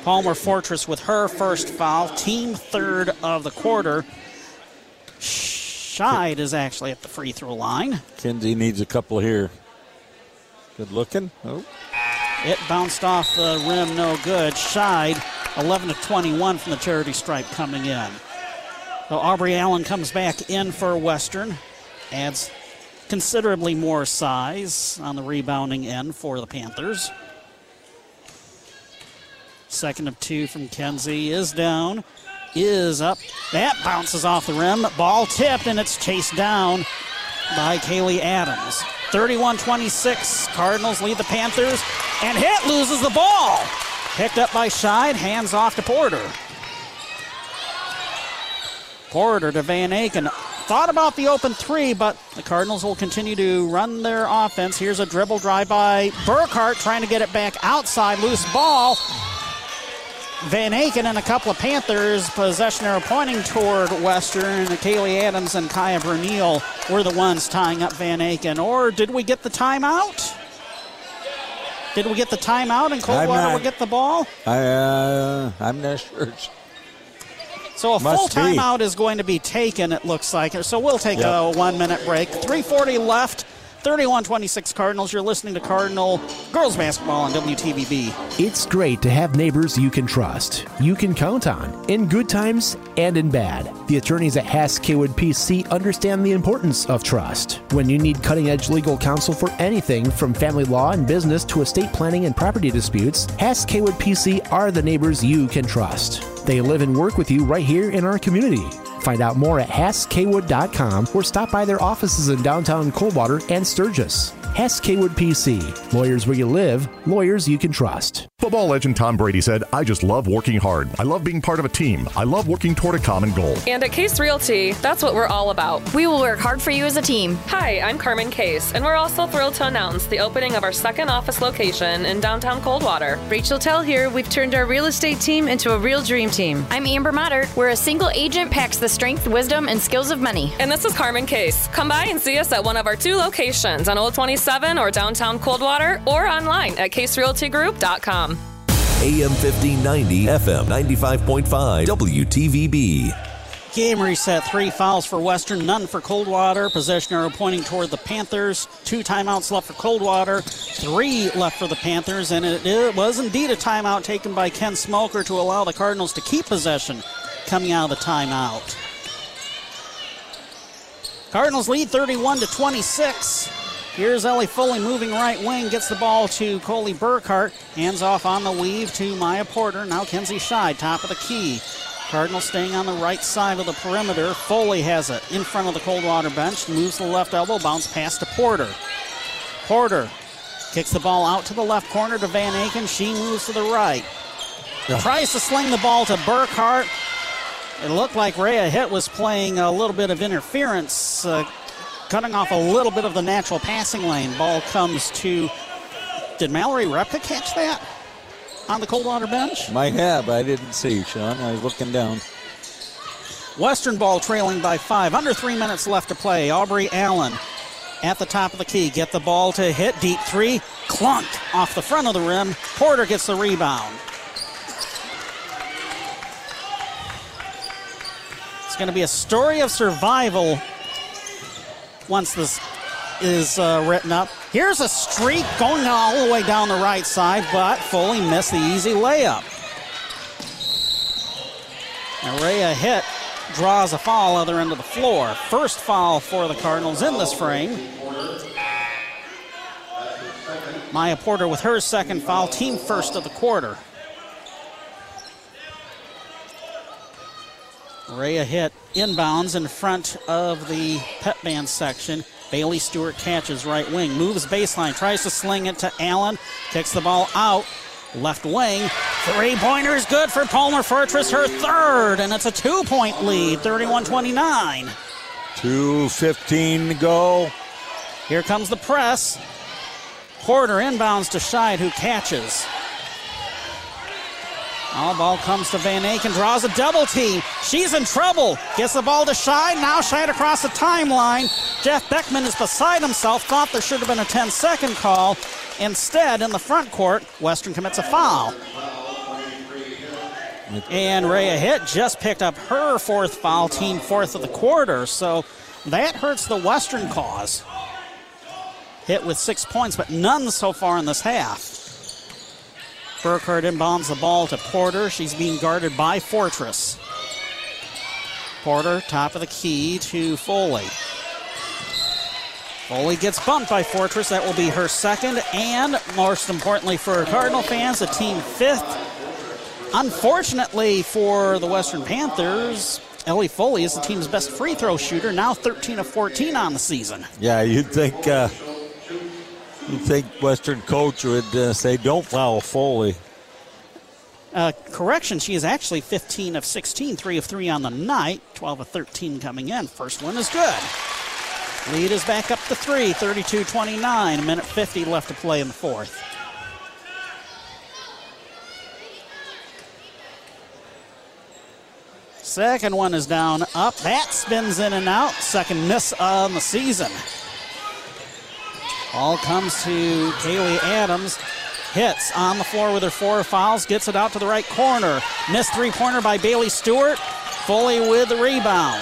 Palmer Fortress with her first foul, team third of the quarter. Scheid is actually at the free throw line. Kenzie needs a couple here. Good looking. Oh. It bounced off the rim, no good. Scheid, 11 to 21 from the charity stripe coming in. So Aubrey Allen comes back in for Western, adds considerably more size on the rebounding end for the Panthers. Second of two from Kenzie is down, is up. That bounces off the rim. Ball tipped, and it's chased down by Kaylee Adams. 31 26. Cardinals lead the Panthers, and Hitt loses the ball. Picked up by Scheid, hands off to Porter. Porter to Van Aken. thought about the open three, but the Cardinals will continue to run their offense. Here's a dribble drive by Burkhart trying to get it back outside. Loose ball. Van Aken and a couple of Panthers possession arrow pointing toward Western. Kaylee Adams and Kaya Bernil were the ones tying up Van Aken. Or did we get the timeout? Did we get the timeout and Coldwater will get the ball? I, uh, I'm not sure. So a Must full be. timeout is going to be taken, it looks like. So we'll take Yep. a one minute break. 340 left. 31 26 Cardinals. You're listening to Cardinal girls basketball on WTVB. It's great to have neighbors you can trust, you can count on, in good times and in bad. The attorneys at Hass Kaywood PC understand the importance of trust. When you need cutting edge legal counsel for anything from family law and business to estate planning and property disputes, Hass Kaywood PC are the neighbors you can trust. They live and work with you right here in our community. Find out more at HassKwood.com or stop by their offices in downtown Coldwater and Sturgis. Hess Kaywood PC. Lawyers where you live, lawyers you can trust. Football legend Tom Brady said, I just love working hard. I love being part of a team. I love working toward a common goal. And at Case Realty, that's what we're all about. We will work hard for you as a team. Hi, I'm Carmen Case, and we're also thrilled to announce the opening of our second office location in downtown Coldwater. Rachel Tell here. We've turned our real estate team into a real dream team. I'm Amber Motter, where a single agent packs the strength, wisdom, and skills of money. And this is Carmen Case. Come by and see us at one of our two locations on Old 27 or downtown Coldwater or online at caserealtygroup.com. AM 1590, FM 95.5, WTVB. Game reset. Three fouls for Western, none for Coldwater. Possession arrow pointing toward the Panthers. Two timeouts left for Coldwater. Three left for the Panthers, and it, it was indeed a timeout taken by Ken Smoker to allow the Cardinals to keep possession coming out of the timeout. Cardinals lead 31 to 26. Here's Elli Foley moving right wing, gets the ball to Coley Burkhart, hands off on the weave to Mya Porter. Now Kenzie Scheid, top of the key. Cardinal staying on the right side of the perimeter. Foley has it in front of the Coldwater bench, moves the left elbow, bounce pass to Porter. Porter kicks the ball out to the left corner to Van Aken. She moves to the right. Tries to sling the ball to Burkhart. It looked like Rhea Hitt was playing a little bit of interference, uh, cutting off a little bit of the natural passing lane. Ball comes to. Did Mallory Repka catch that on the Coldwater bench? Might have. I didn't see, Sean. I was looking down. Western ball trailing by five. Under three minutes left to play. Aubrey Allen at the top of the key. Get the ball to Hitt. Deep three. Clunk off the front of the rim. Porter gets the rebound. It's going to be a story of survival once this is uh, written up. Here's a streak going all the way down the right side, but Foley missed the easy layup. Araya Hitt, draws a foul other end of the floor. First foul for the Cardinals in this frame. Mya Porter with her second foul, team first of the quarter. Rhea Hitt inbounds in front of the pet band section. Bailey Stewart catches right wing, moves baseline, tries to sling it to Allen, kicks the ball out. Left wing, three pointer is good for Palmer Fortress, her third, and it's a two point lead, 31 29. 2.15 to go. Here comes the press. Porter inbounds to Scheid, who catches. All ball comes to Van Aken, draws a double team. She's in trouble. Gets the ball to Scheid. Now Scheid across the timeline. Jeff Beckman is beside himself. Thought there should have been a 10 second call. Instead, in the front court, Western commits a foul. And Rhea Hitt just picked up her fourth foul, team fourth of the quarter. So that hurts the Western cause. Hitt with six points, but none so far in this half. Burkhart inbounds the ball to Porter. She's being guarded by Fortress. Porter, top of the key to Foley. Foley gets bumped by Fortress. That will be her second, and most importantly for Cardinal fans, the team fifth. Unfortunately for the Western Panthers, Elli Foley is the team's best free throw shooter, now 13 of 14 on the season. Yeah, you'd think uh, you'd think Western coach would uh, say, "Don't foul Foley." Uh, correction, she is actually 15 of 16, 3 of 3 on the night, 12 of 13 coming in. First one is good. Lead is back up to 3, 32 29, a minute 50 left to play in the fourth. Second one is down, up. That spins in and out. Second miss on the season. Ball comes to Kaylee Adams. Hitt's on the floor with her four fouls. Gets it out to the right corner. Missed three pointer by Bailey Stewart. Foley with the rebound.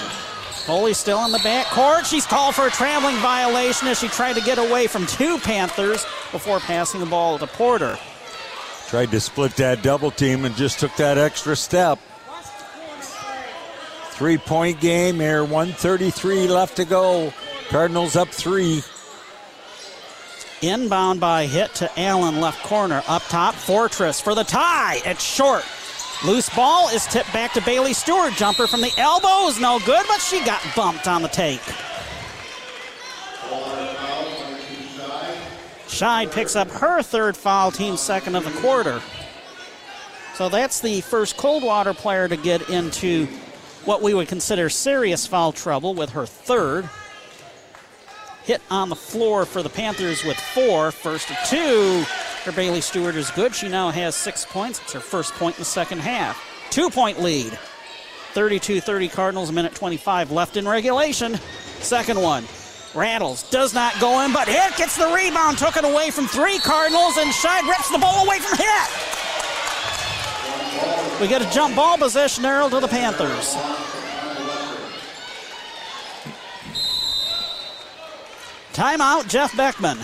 Foley still in the back court. She's called for a traveling violation as she tried to get away from two Panthers before passing the ball to Porter. Tried to split that double team and just took that extra step. Three point game here, 133 left to go. Cardinals up three. Inbound by Hitt to Allen, left corner. Up top, Fortress for the tie. It's short. Loose ball is tipped back to Bailey Stewart. Jumper from the elbow is no good, but she got bumped on the take. Scheid picks up her third foul, team second of the quarter. So that's the first Coldwater player to get into what we would consider serious foul trouble with her third Hitt on the floor for the Panthers with four. First of two for Bailey Stewart is good. She now has six points. It's her first point in the second half. Two point lead. 32 30 Cardinals, a minute 25 left in regulation. Second one. Rattles, does not go in, but Hitt gets the rebound, took it away from three Cardinals, and Scheid rips the ball away from Hitt. We get a jump ball possession arrow to the Panthers. Timeout, Jeff Beckman.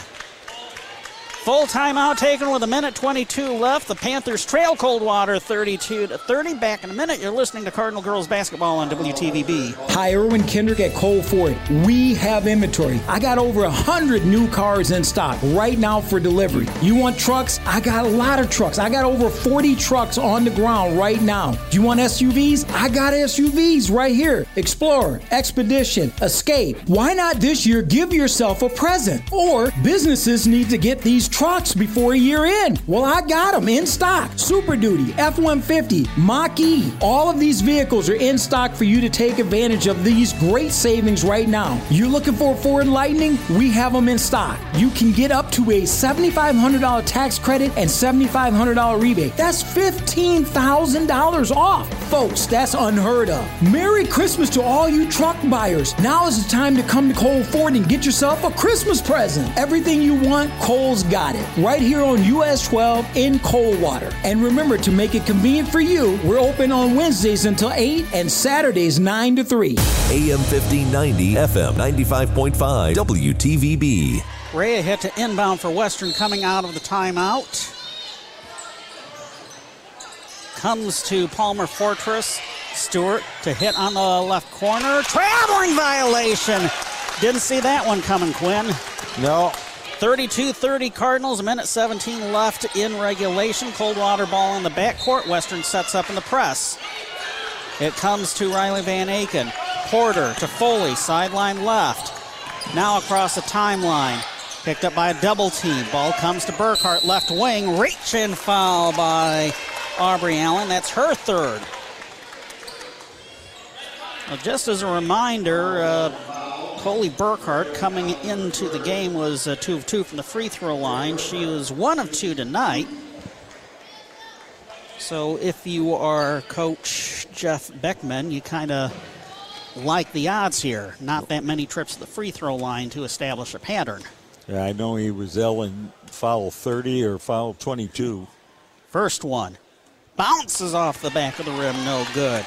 Full timeout taken with a minute 22 left. The Panthers trail Coldwater 32 to 30. Back in a minute. You're listening to Cardinal Girls Basketball on WTVB. Hi, Erwin Kendrick at Cole Ford. We have inventory. I got over a hundred new cars in stock right now for delivery. You want trucks? I got a lot of trucks. I got over 40 trucks on the ground right now. Do you want SUVs? I got SUVs right here. Explorer, Expedition, Escape. Why not this year give yourself a present? Or businesses need to get these trucks before a year in. Well, I got them in stock. Super Duty, F 150, Mach E. All of these vehicles are in stock for you to take advantage of these great savings right now. You're looking for a Ford Lightning? We have them in stock. You can get up to a $7,500 tax credit and $7,500 rebate. That's $15,000 off. Folks, that's unheard of. Merry Christmas to all you truck buyers. Now is the time to come to Cole Ford and get yourself a Christmas present. Everything you want, Cole's got it. Right here on US 12 in Coldwater. And remember to make it convenient for you, we're open on Wednesdays until 8 and Saturdays 9 to 3. AM 1590, FM 95.5, WTVB. Rhea Hitt to inbound for Western coming out of the timeout. Comes to Palmer Fortress. Stewart to Hitt on the left corner. Traveling violation. Didn't see that one coming, Quinn. No. 32 30 Cardinals, a minute 17 left in regulation. Coldwater ball in the backcourt. Western sets up in the press. It comes to Riley Van Aken. Porter to Foley, sideline left. Now across the timeline. Picked up by a double team. Ball comes to Burkhart, left wing. Reach and foul by Aubrey Allen. That's her third. Well, just as a reminder, uh, Coley Burkhart coming into the game was uh, two of two from the free throw line. She was one of two tonight. So if you are Coach Jeff Beckman, you kind of like the odds here. Not that many trips to the free throw line to establish a pattern. Yeah, I know he was ill in foul 30 or foul 22. First one. Bounces off the back of the rim, no good.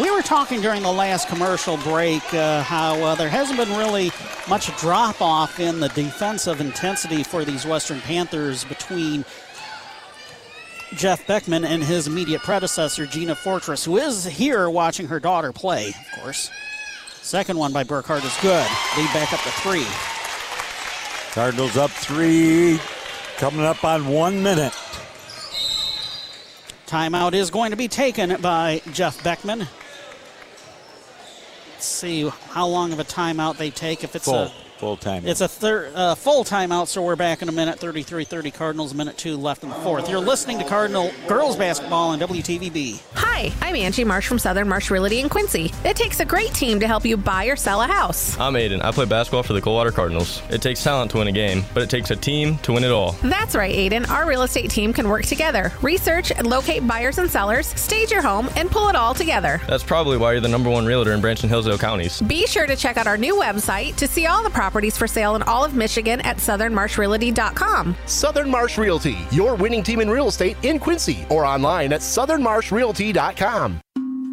We were talking during the last commercial break uh, how uh, there hasn't been really much drop off in the defensive intensity for these Western Panthers between Jeff Beckman and his immediate predecessor, Gina Fortress, who is here watching her daughter play, of course. Second one by Burkhart is good. Lead back up to three. Cardinals up three, coming up on one minute. Timeout is going to be taken by Jeff Beckman. Let's see how long of a timeout they take. If it's Full. a Full time. It's a thir- uh, full timeout, so we're back in a minute. 33-30 Cardinals, minute two left in the fourth. You're listening to Cardinal girls basketball on WTVB. Hi, I'm Angie Marsh from Southern Marsh Realty in Quincy. It takes a great team to help you buy or sell a house. I'm Aiden. I play basketball for the Coldwater Cardinals. It takes talent to win a game, but it takes a team to win it all. That's right, Aiden. Our real estate team can work together, research and locate buyers and sellers, stage your home, and pull it all together. That's probably why you're the number one realtor in Branch and Hillsdale counties. Be sure to check out our new website to see all the properties for sale in all of Michigan at southernmarshrealty.com. Southern Marsh Realty, your winning team in real estate in Quincy, or online at southernmarshrealty.com.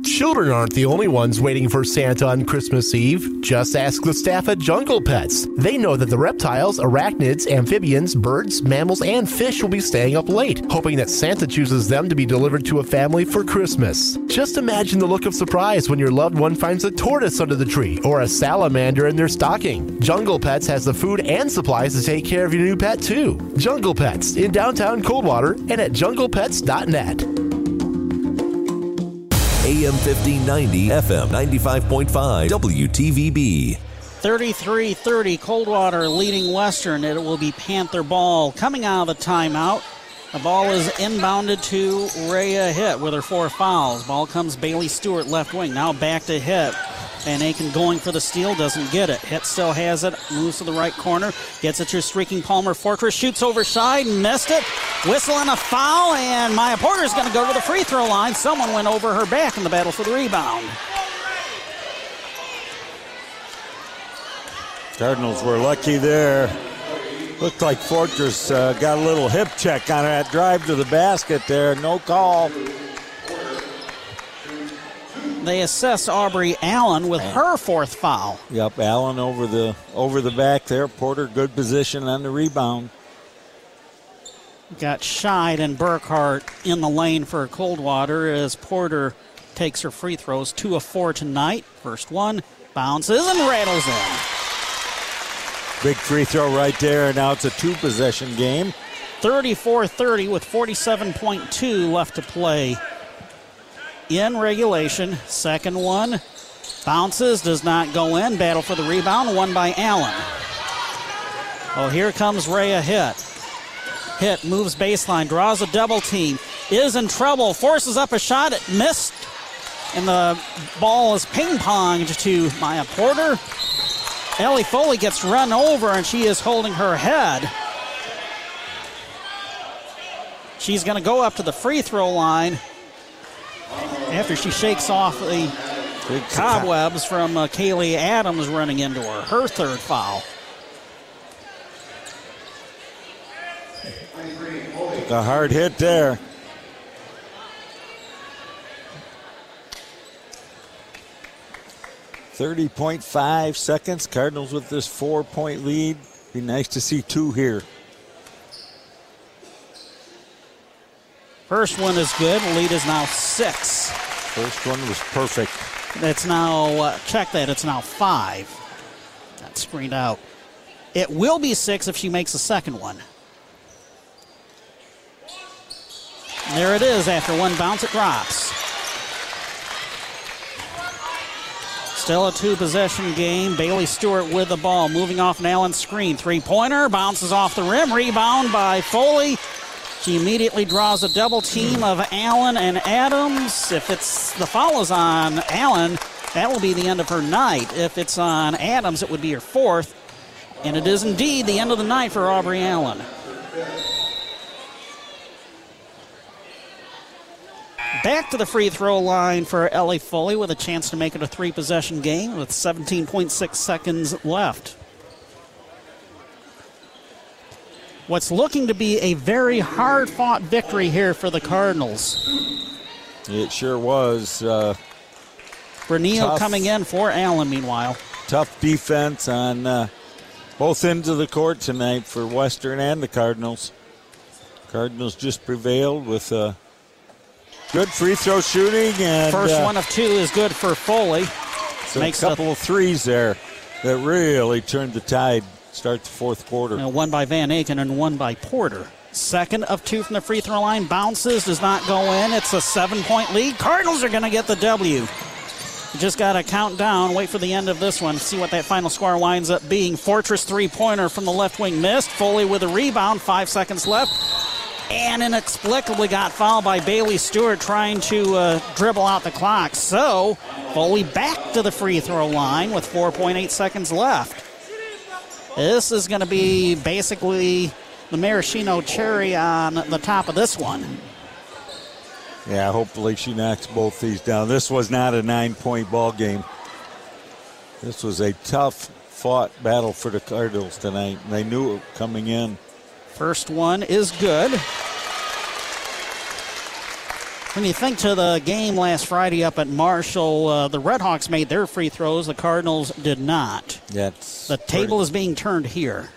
Children aren't the only ones waiting for Santa on Christmas Eve. Just ask the staff at Jungle Pets. They know that the reptiles, arachnids, amphibians, birds, mammals, and fish will be staying up late, hoping that Santa chooses them to be delivered to a family for Christmas. Just imagine the look of surprise when your loved one finds a tortoise under the tree or a salamander in their stocking. Jungle Pets has the food and supplies to take care of your new pet, too. Jungle Pets in downtown Coldwater and at junglepets.net. AM 1590, FM 95.5, WTVB. 33-30 Coldwater leading Western. It will be Panther ball coming out of the timeout. The ball is inbounded to Rhea Hitt with her four fouls. Ball comes Bailey Stewart left wing. Now back to Hitt. Van Aken going for the steal, doesn't get it. Hitt still has it, moves to the right corner, gets it to streaking Palmer Fortress, shoots over side, missed it. Whistle and a foul, and Mya Porter's going to go to the free throw line. Someone went over her back in the battle for the rebound. Cardinals were lucky there. Looked like Fortress uh, got a little hip check on that drive to the basket there. No call. They assess Aubrey Allen with her fourth foul. Yep, Allen over the over the back there. Porter good position on the rebound. Got Scheid and Burkhart in the lane for Coldwater as Porter takes her free throws. Two of four tonight. First one bounces and rattles in. Big free throw right there. Now it's a two possession game. 34 30 with 47.2 left to play in regulation. Second one bounces, does not go in. Battle for the rebound, won by Allen. Oh, here comes Rhea Hitt. Hitt moves baseline, draws a double team, is in trouble, forces up a shot, it missed, and the ball is ping ponged to Mya Porter. Elli Foley gets run over and she is holding her head. She's going to go up to the free throw line after she shakes off the cobwebs from uh, Kaylee Adams running into her. Her third foul. Took a hard hit there. Thirty point five seconds. Cardinals with this four point lead. Be nice to see two here. First one is good. Lead is now six. First one was perfect. It's now, uh, check that, it's now five. That's screened out. It will be six if she makes a second one. And there it is. After one bounce, it drops. Still a two possession game. Bailey Stewart with the ball, moving off an Allen screen. Three pointer, bounces off the rim, rebound by Foley. She immediately draws a double team of Allen and Adams. If it's the foul is on Allen, that will be the end of her night. If it's on Adams, it would be her fourth. And it is indeed the end of the night for Aubrey Allen. Back to the free throw line for Elli Foley with a chance to make it a three possession game with 17.6 seconds left. What's looking to be a very hard fought victory here for the Cardinals. It sure was. Uh, Bernil coming in for Allen, meanwhile. Tough defense on uh, both ends of the court tonight for Western and the Cardinals. Cardinals just prevailed with uh, good free throw shooting and first uh, one of two is good for Foley. So Makes a couple of threes there that really turned the tide. Start the fourth quarter. Uh, one by Van Aken and one by Porter. Second of two from the free throw line. Bounces, does not go in. It's a seven point lead. Cardinals are going to get the W. Just got to count down, wait for the end of this one, see what that final score winds up being. Fortress three pointer from the left wing missed. Foley with a rebound, five seconds left. And inexplicably got fouled by Bailey Stewart trying to uh, dribble out the clock. So Foley back to the free throw line with 4.8 seconds left. This is going to be basically the maraschino cherry on the top of this one. Yeah, hopefully she knocks both these down. This was not a nine point ball game. This was a tough fought battle for the Cardinals tonight. They knew it coming in. First one is good. When you think to the game last Friday up at Marshall, uh, the Redhawks made their free throws. The Cardinals did not. That's the table is being turned here.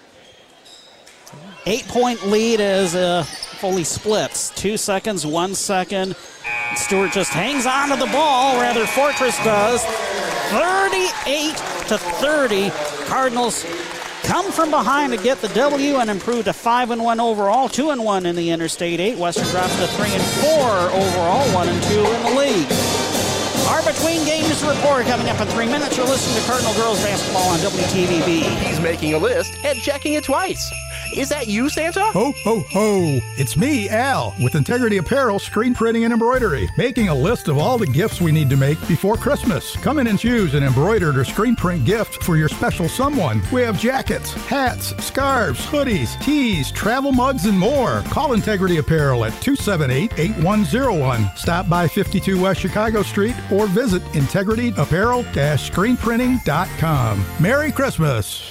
Eight point lead as uh, Foley splits. Two seconds, one second. Stewart just hangs on to the ball, rather, Fortress does. 38 to 30. Cardinals come from behind to get the W and improve to 5 and 1 overall, 2 and 1 in the Interstate 8. Western drops to 3 and 4 overall, 1 and 2 in the league. Our between games report coming up in three minutes. You're listening to Cardinal Girls Basketball on WTVB. He's making a list and checking it twice. Is that you, Santa? Ho, ho, ho. It's me, Al, with Integrity Apparel, screen printing and embroidery, making a list of all the gifts we need to make before Christmas. Come in and choose an embroidered or screen print gift for your special someone. We have jackets, hats, scarves, hoodies, tees, travel mugs, and more. Call Integrity Apparel at 278 8101. Stop by 52 West Chicago Street or visit integrityapparel screenprinting.com. Merry Christmas!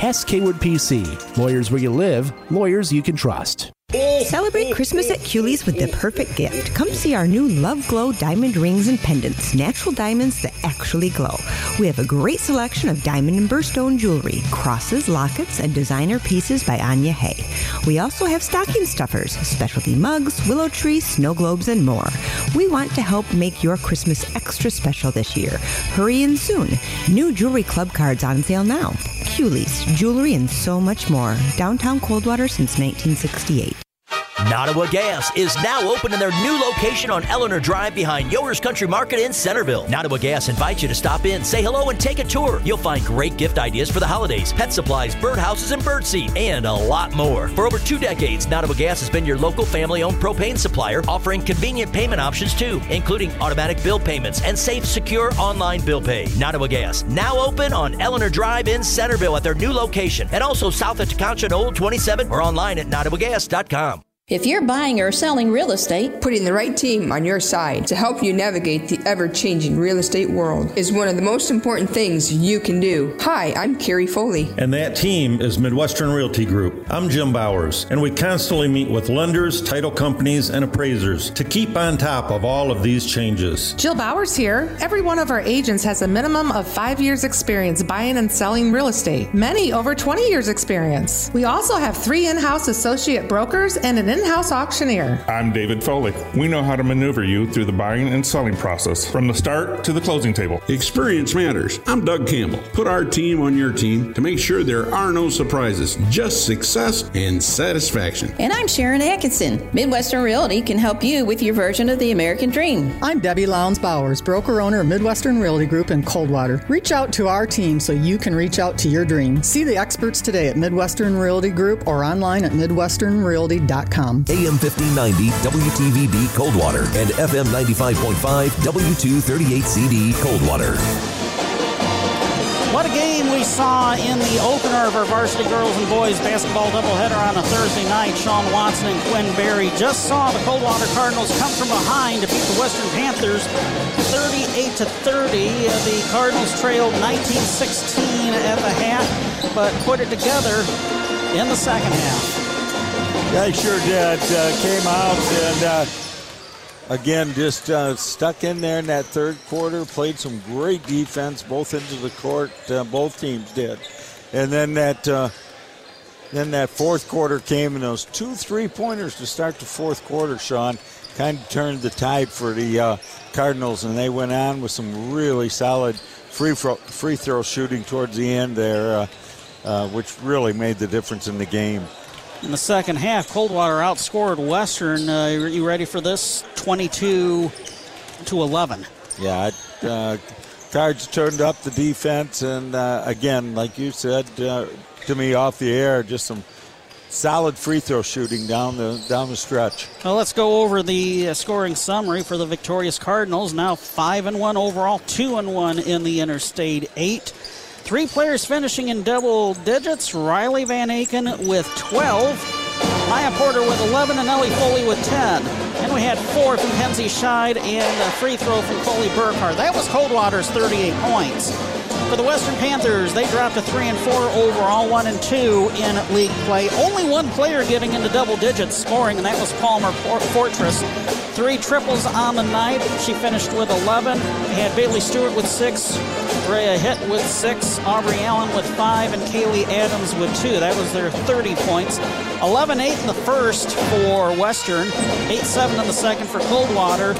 Hass Kaywood PC. Lawyers where you live, lawyers you can trust. Celebrate Christmas at Culey's with the perfect gift. Come see our new Love Glow diamond rings and pendants, natural diamonds that actually glow. We have a great selection of diamond and birthstone jewelry, crosses, lockets, and designer pieces by Anya Hay. We also have stocking stuffers, specialty mugs, willow trees, snow globes, and more. We want to help make your Christmas extra special this year. Hurry in soon. New jewelry club cards on sale now. Culey's, jewelry, and so much more. Downtown Coldwater since 1968. Nottawa Gas is now open in their new location on Eleanor Drive behind Yoder's Country Market in Centerville. Nottawa Gas invites you to stop in, say hello, and take a tour. You'll find great gift ideas for the holidays, pet supplies, birdhouses, and birdseed, and a lot more. For over two decades, Nottawa Gas has been your local family owned propane supplier, offering convenient payment options too, including automatic bill payments and safe, secure online bill pay. Nottawa Gas, now open on Eleanor Drive in Centerville at their new location, and also south of and Old 27 or online at nottawagas.com. If you're buying or selling real estate, putting the right team on your side to help you navigate the ever changing real estate world is one of the most important things you can do. Hi, I'm Carrie Foley. And that team is Midwestern Realty Group. I'm Jim Bowers, and we constantly meet with lenders, title companies, and appraisers to keep on top of all of these changes. Jill Bowers here. Every one of our agents has a minimum of five years' experience buying and selling real estate, many over 20 years' experience. We also have three in house associate brokers and an in house auctioneer. I'm David Foley. We know how to maneuver you through the buying and selling process from the start to the closing table. Experience matters. I'm Doug Campbell. Put our team on your team to make sure there are no surprises, just success and satisfaction. And I'm Sharon Atkinson. Midwestern Realty can help you with your version of the American dream. I'm Debbie Lowndes Bowers, broker owner of Midwestern Realty Group in Coldwater. Reach out to our team so you can reach out to your dream. See the experts today at Midwestern Realty Group or online at midwesternrealty.com. AM 1590 WTVB Coldwater and FM 95.5 W238CD Coldwater. What a game we saw in the opener of our varsity girls and boys basketball doubleheader on a Thursday night. Sean Watson and Quinn Berry just saw the Coldwater Cardinals come from behind to beat the Western Panthers 38 to 30. Uh, the Cardinals trailed 19-16 at the half, but put it together in the second half. Yeah, sure did. Uh, came out and uh, again, just uh, stuck in there in that third quarter, played some great defense, both into the court. Uh, both teams did, and then that uh, then that fourth quarter came, and those two three pointers to start the fourth quarter, Sean, kind of turned the tide for the uh, Cardinals, and they went on with some really solid free throw, free throw shooting towards the end there, which really made the difference in the game. In the second half, Coldwater outscored Western. Uh, you ready for this? 22 to 11. Yeah, uh, Cards turned up the defense, and uh, again, like you said uh, to me off the air, just some solid free throw shooting down the down the stretch. Well, let's go over the uh, scoring summary for the victorious Cardinals. Now five and one overall, two and one in the Interstate Eight. Three players finishing in double digits. Riley Van Aken with 12, Mya Porter with 11, and Elli Foley with 10. And we had four from Kenzie Scheid and a free throw from Coley Burkhart. That was Coldwater's 38 points. For the Western Panthers, they dropped to three and four overall, one and two in league play. Only one player getting into double digits scoring, and that was Palmer Fortress. Three triples on the night. She finished with 11. We had Bailey Stewart with six, Rhea Hitt with six, Aubrey Allen with five, and Kaylee Adams with two. That was their 30 points. 11 8 in the first for Western, 8 7 in the second for Coldwater.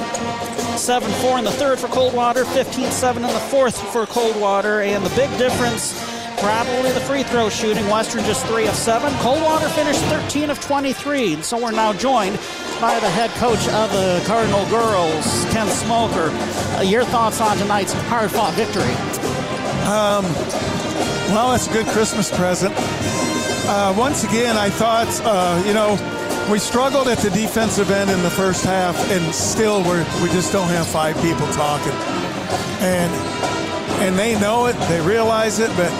7 4 in the third for Coldwater, 15 7 in the fourth for Coldwater, and the big difference probably the free throw shooting. Western just 3 of 7. Coldwater finished 13 of 23, and so we're now joined by the head coach of the Cardinal Girls, Ken Smoker. Uh, your thoughts on tonight's hard fought victory? Um, well, it's a good Christmas present. Uh, once again, I thought, uh, you know, we struggled at the defensive end in the first half, and still we're, we just don't have five people talking. And and they know it, they realize it, but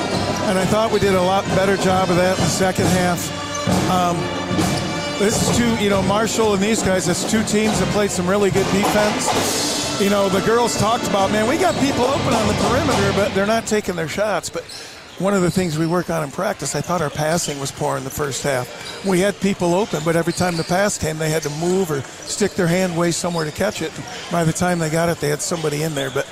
and I thought we did a lot better job of that in the second half. Um, this is two, you know, Marshall and these guys. It's two teams that played some really good defense. You know, the girls talked about, man, we got people open on the perimeter, but they're not taking their shots. But one of the things we work on in practice, I thought our passing was poor in the first half. We had people open, but every time the pass came, they had to move or stick their hand way somewhere to catch it. And By the time they got it, they had somebody in there. But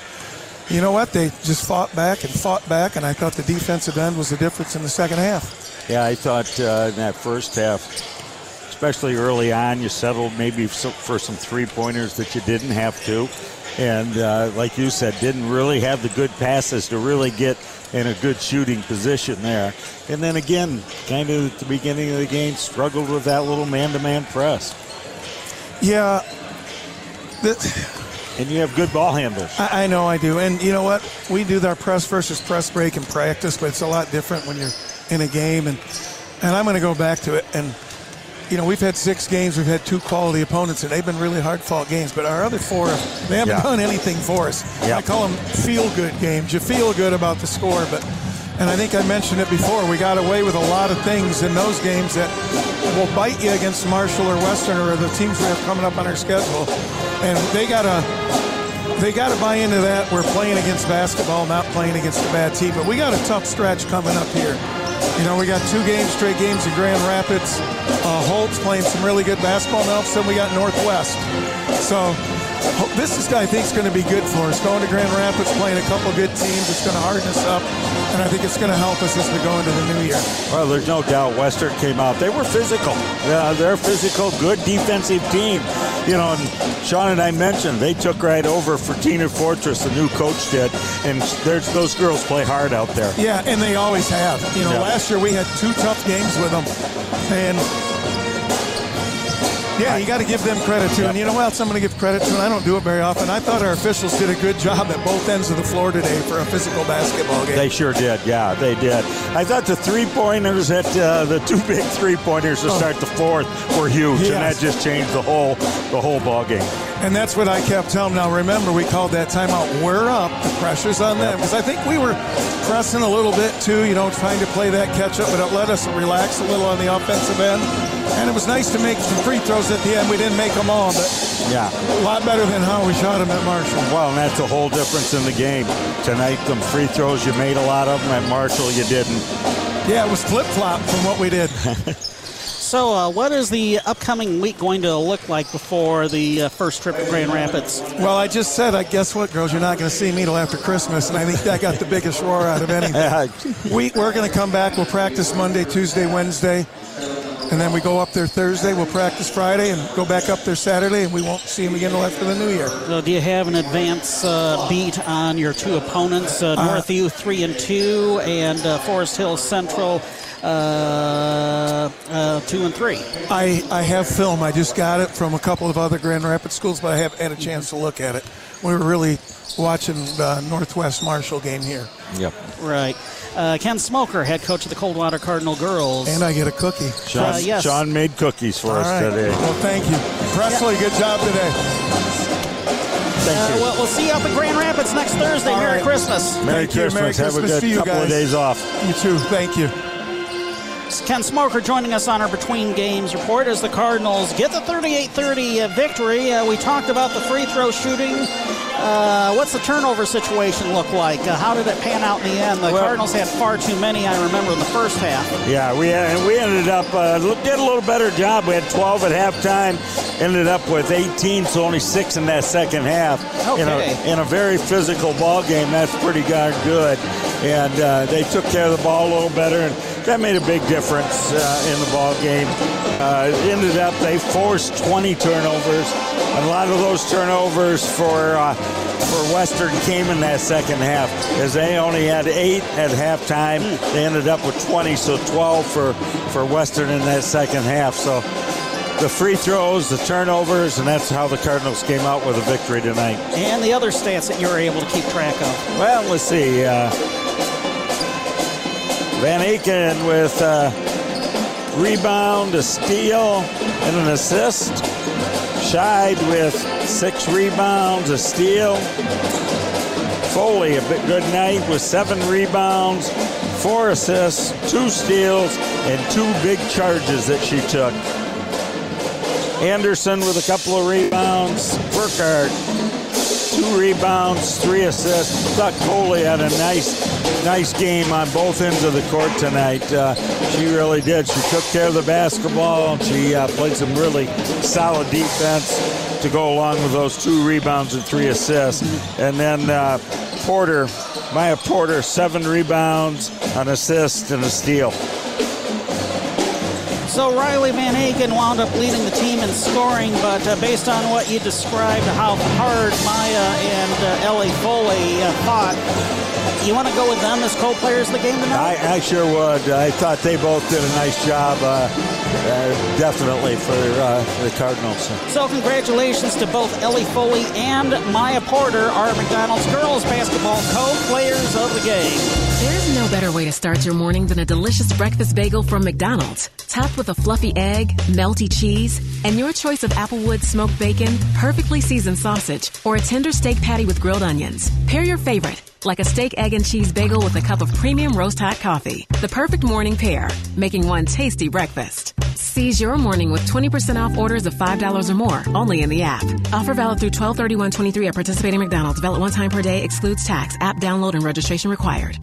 you know what? They just fought back and fought back, and I thought the defensive end was the difference in the second half. Yeah, I thought uh, in that first half, especially early on, you settled maybe for some three pointers that you didn't have to. And uh, like you said, didn't really have the good passes to really get in a good shooting position there. And then again, kind of at the beginning of the game, struggled with that little man to man press. Yeah. And you have good ball handlers. I, I, know I do. And you know what? We do our press versus press break in practice, but it's a lot different when you're in a game. And, and I'm going to go back to it. And you know, we've had six games, we've had two quality opponents, and they've been really hard fought games. But our other four, they haven't yeah. done anything for us. I call them feel good games. You feel good about the score, but, and I think I mentioned it before, we got away with a lot of things in those games that will bite you against Marshall or Western or the teams we have coming up on our schedule. And they got to. They got to buy into that. We're playing against basketball, not playing against a bad team. But we got a tough stretch coming up here. You know, we got two games, straight games in Grand Rapids. Uh, Holt's playing some really good basketball. Now, then we got Northwest. So this is, I think, is going to be good for us. Going to Grand Rapids, playing a couple good teams, it's going to harden us up, and I think it's going to help us as we go into the new year. Well, there's no doubt Western came out. They were physical. Yeah, they're physical, good defensive team. You know, and Sean and I mentioned they took right over for Tina Fortress, the new coach did, and there's those girls play hard out there. Yeah, and they always have. You know, yeah. last year we had two tough games with them, and yeah, you got to give them credit too. And you know what else I'm going to give credit to? And I don't do it very often. I thought our officials did a good job at both ends of the floor today for a physical basketball game. They sure did. Yeah, they did. I thought the three pointers at uh, the two big three pointers to oh. start the fourth were huge, yes. and that just changed the whole the whole ball game. And that's what I kept telling them. Now, remember, we called that timeout. We're up. The pressure's on them. Because I think we were pressing a little bit, too, you know, trying to play that catch up, but it let us relax a little on the offensive end. And it was nice to make some free throws at the end. We didn't make them all, but yeah, a lot better than how we shot them at Marshall. Well, and that's a whole difference in the game. Tonight, them free throws, you made a lot of them. At Marshall, you didn't. Yeah, it was flip flop from what we did. So, uh, what is the upcoming week going to look like before the uh, first trip to Grand Rapids? Well, I just said, I guess what, girls, you're not going to see me till after Christmas, and I think that got the biggest roar out of anything. we, we're going to come back. We'll practice Monday, Tuesday, Wednesday, and then we go up there Thursday. We'll practice Friday and go back up there Saturday, and we won't see them again until after the New Year. So, do you have an advance uh, beat on your two opponents, uh, Northview three and two, and uh, Forest Hills Central? Uh, uh, two and three. I, I have film. I just got it from a couple of other Grand Rapids schools, but I haven't had a chance to look at it. We were really watching the Northwest Marshall game here. Yep. Right. Uh, Ken Smoker, head coach of the Coldwater Cardinal girls. And I get a cookie. Sean, Uh, yes. Sean made cookies for All us right. today. Well, thank you. Presley, good job today. Thank Uh, you. well, we'll see you up at Grand Rapids next Thursday. All Merry right. Christmas. Merry Thank you. Christmas. Merry Have a Christmas good to you couple of days off. You too. Thank you. Ken Smoker joining us on our Between Games report as the Cardinals get the 38-30 uh, victory. Uh, we talked about the free throw shooting. Uh, what's the turnover situation look like? Uh, how did it pan out in the end? The Well- Cardinals had far too many, I remember, in the first half. Yeah, we and we ended up uh, did a little better job. We had 12 at halftime, ended up with 18, so only six in that second half. In Okay. a, in a very physical ball game, that's pretty darn good. And uh, they took care of the ball a little better, and that made a big difference uh, in the ball game. Uh, it ended up they forced 20 turnovers. and A lot of those turnovers for uh, for Western came in that second half, as they only had eight at halftime. They ended up with 20, so 12 for for Western in that second half. So the free throws, the turnovers, and that's how the Cardinals came out with a victory tonight. And the other stats that you were able to keep track of. Well, let's see. Uh, Van Aken with a rebound, a steal, and an assist. Scheid with six rebounds, a steal. Foley, a bit good night with seven rebounds, four assists, two steals, and two big charges that she took. Anderson with a couple of rebounds. Burkhart, two rebounds, three assists. Thought Foley had a nice, nice game on both ends of the court tonight. Uh, she really did. She took care of the basketball. She uh, played some really solid defense to go along with those two rebounds and three assists. And then uh, Porter, Mya Porter, seven rebounds, an assist, and a steal. So Riley Van Aken wound up leading the team in scoring, but uh, based on what you described, how hard Mya and uh, Elli Foley uh, fought, you want to go with them as co-players of the game tonight? I, I sure would. I thought they both did a nice job, uh, uh, definitely for uh, the Cardinals. So congratulations to both Elli Foley and Mya Porter, our McDonald's girls basketball co-players of the game. There's no better way to start your morning than a delicious breakfast bagel from McDonald's. Topped with a fluffy egg, melty cheese, and your choice of Applewood smoked bacon, perfectly seasoned sausage, or a tender steak patty with grilled onions. Pair your favorite, like a steak, egg, and cheese bagel with a cup of premium roast hot coffee. The perfect morning pair, making one tasty breakfast. Seize your morning with 20% off orders of $5 or more, only in the app. Offer valid through 12 23 at participating McDonald's. Valid one time per day, excludes tax. App download and registration required.